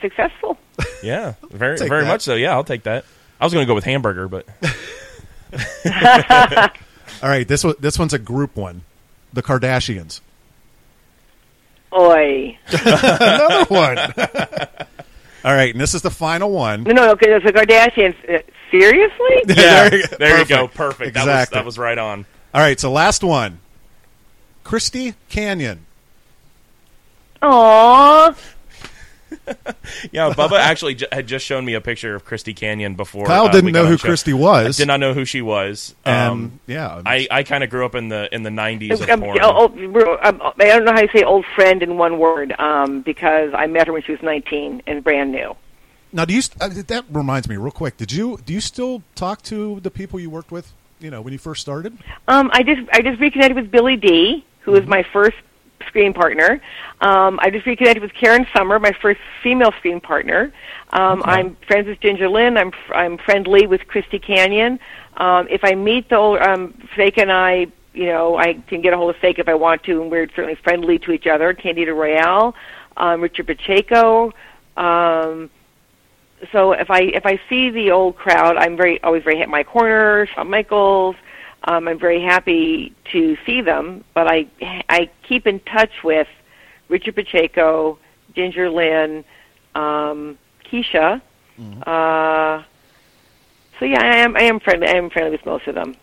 Successful. Yeah, very very that. much so. Yeah, I'll take that. I was going to go with hamburger, but All right, this one this one's a group one. The Kardashians. Oi. Another one. All right, and this is the final one. No, no, okay, the Kardashians. Uh, seriously? yeah, There you there, go. you go. Perfect. Perfect. That was Exactly. that was right on. All right, so last one. Christy Canyon. Aww. Yeah, Bubba actually j- had just shown me a picture of Christy Canyon before. Kyle uh, didn't know who the show. Christy I was. did not know who she was. and Um, yeah, I, I kind of grew up in the in the nineties of Um, porn. oh, oh, um, I don't know how you say old friend in one word um, because I met her when she was 19 and brand new. now do you? st- Uh, that reminds me, real quick. Did you do you still talk to the people you worked with? You know, when you first started. Um, I just I just reconnected with Billy Dee, who was my first screen partner. Um, I just reconnected with Karen Summer, my first female screen partner. Um, I'm friends with Ginger Lynn. I'm I'm friendly with Christy Canyon. Um, if I meet the old um, Fake and I, you know, I can get a hold of Fake if I want to, and we're certainly friendly to each other. Candida Royalle, um, Richard Pacheco. Um, so if I if I see the old crowd, I'm very always very hit my corner. Sean Michaels. Um, I'm very happy to see them, but I I keep in touch with Richard Pacheco, Ginger Lynn, um, Keisha. Uh, so yeah, I am I am friendly. I am friendly with most of them.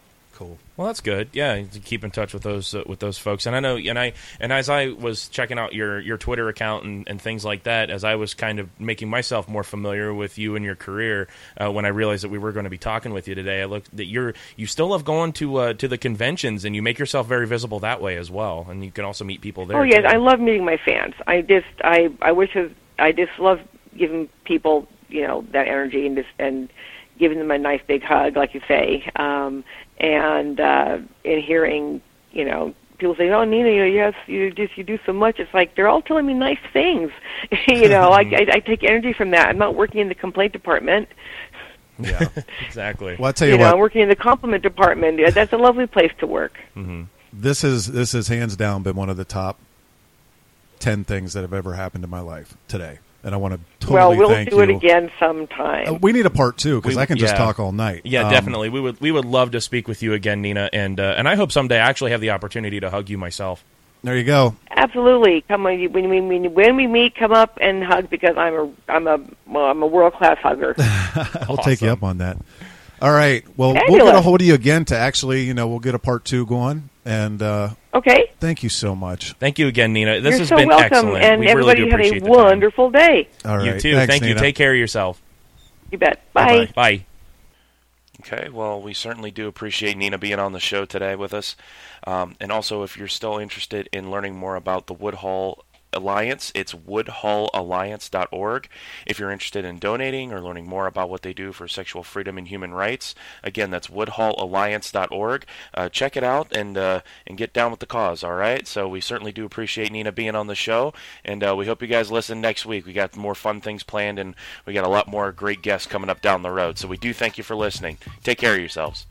Well, that's good. Yeah, to keep in touch with those uh, with those folks. And I know, and I and as I was checking out your your Twitter account and, and things like that, as I was kind of making myself more familiar with you and your career, uh, when I realized that we were going to be talking with you today, I looked that you're you still love going to uh, to the conventions and you make yourself very visible that way as well. And you can also meet people there. Oh yes, too. I love meeting my fans. I just I I wish I just love giving people you know that energy and just and giving them a nice big hug, like you say, um, and uh, and hearing you know people say, "Oh, Nina, you yes, you just you do so much." It's like they're all telling me nice things. you know, I, I I take energy from that. I'm not working in the complaint department. Yeah. exactly. well, I tell You you, know, I'm what. working in the compliment department. That's a lovely place to work. This is this is hands down been one of the top ten things that have ever happened in my life today, and I want to totally well, we'll thank do you. it again sometime. Uh, we need a part two because I can just yeah. talk all night. Yeah, Um, definitely. We would we would love to speak with you again, Nina, and uh, and I hope someday I actually have the opportunity to hug you myself. There you go. Absolutely. Come when, you, when we when, when we meet, come up and hug because I'm a I'm a well, I'm a world class hugger. I'll take you up on that. All right. Well, we'll Fabulous. get a hold of you again to actually, you know, we'll get a part two going. And uh, Okay. thank you so much. Thank you again, Nina. This You're has so been welcome, excellent. and we really everybody do have appreciate a the time. wonderful day. All right. You too. Thanks, Thank you. Take care of yourself. You bet. Bye. Bye-bye. Bye. Okay, well, we certainly do appreciate Nina being on the show today with us. Um, and also, if you're still interested in learning more about the Woodhull Alliance, it's woodhullalliance.org. If you're interested in donating or learning more about what they do for sexual freedom and human rights, again, that's woodhullalliance.org. Uh, check it out and uh, and get down with the cause. All right. So we certainly do appreciate Nina being on the show, and uh, we hope you guys listen next week. We got more fun things planned, and we got a lot more great guests coming up down the road. So we do thank you for listening. Take care of yourselves.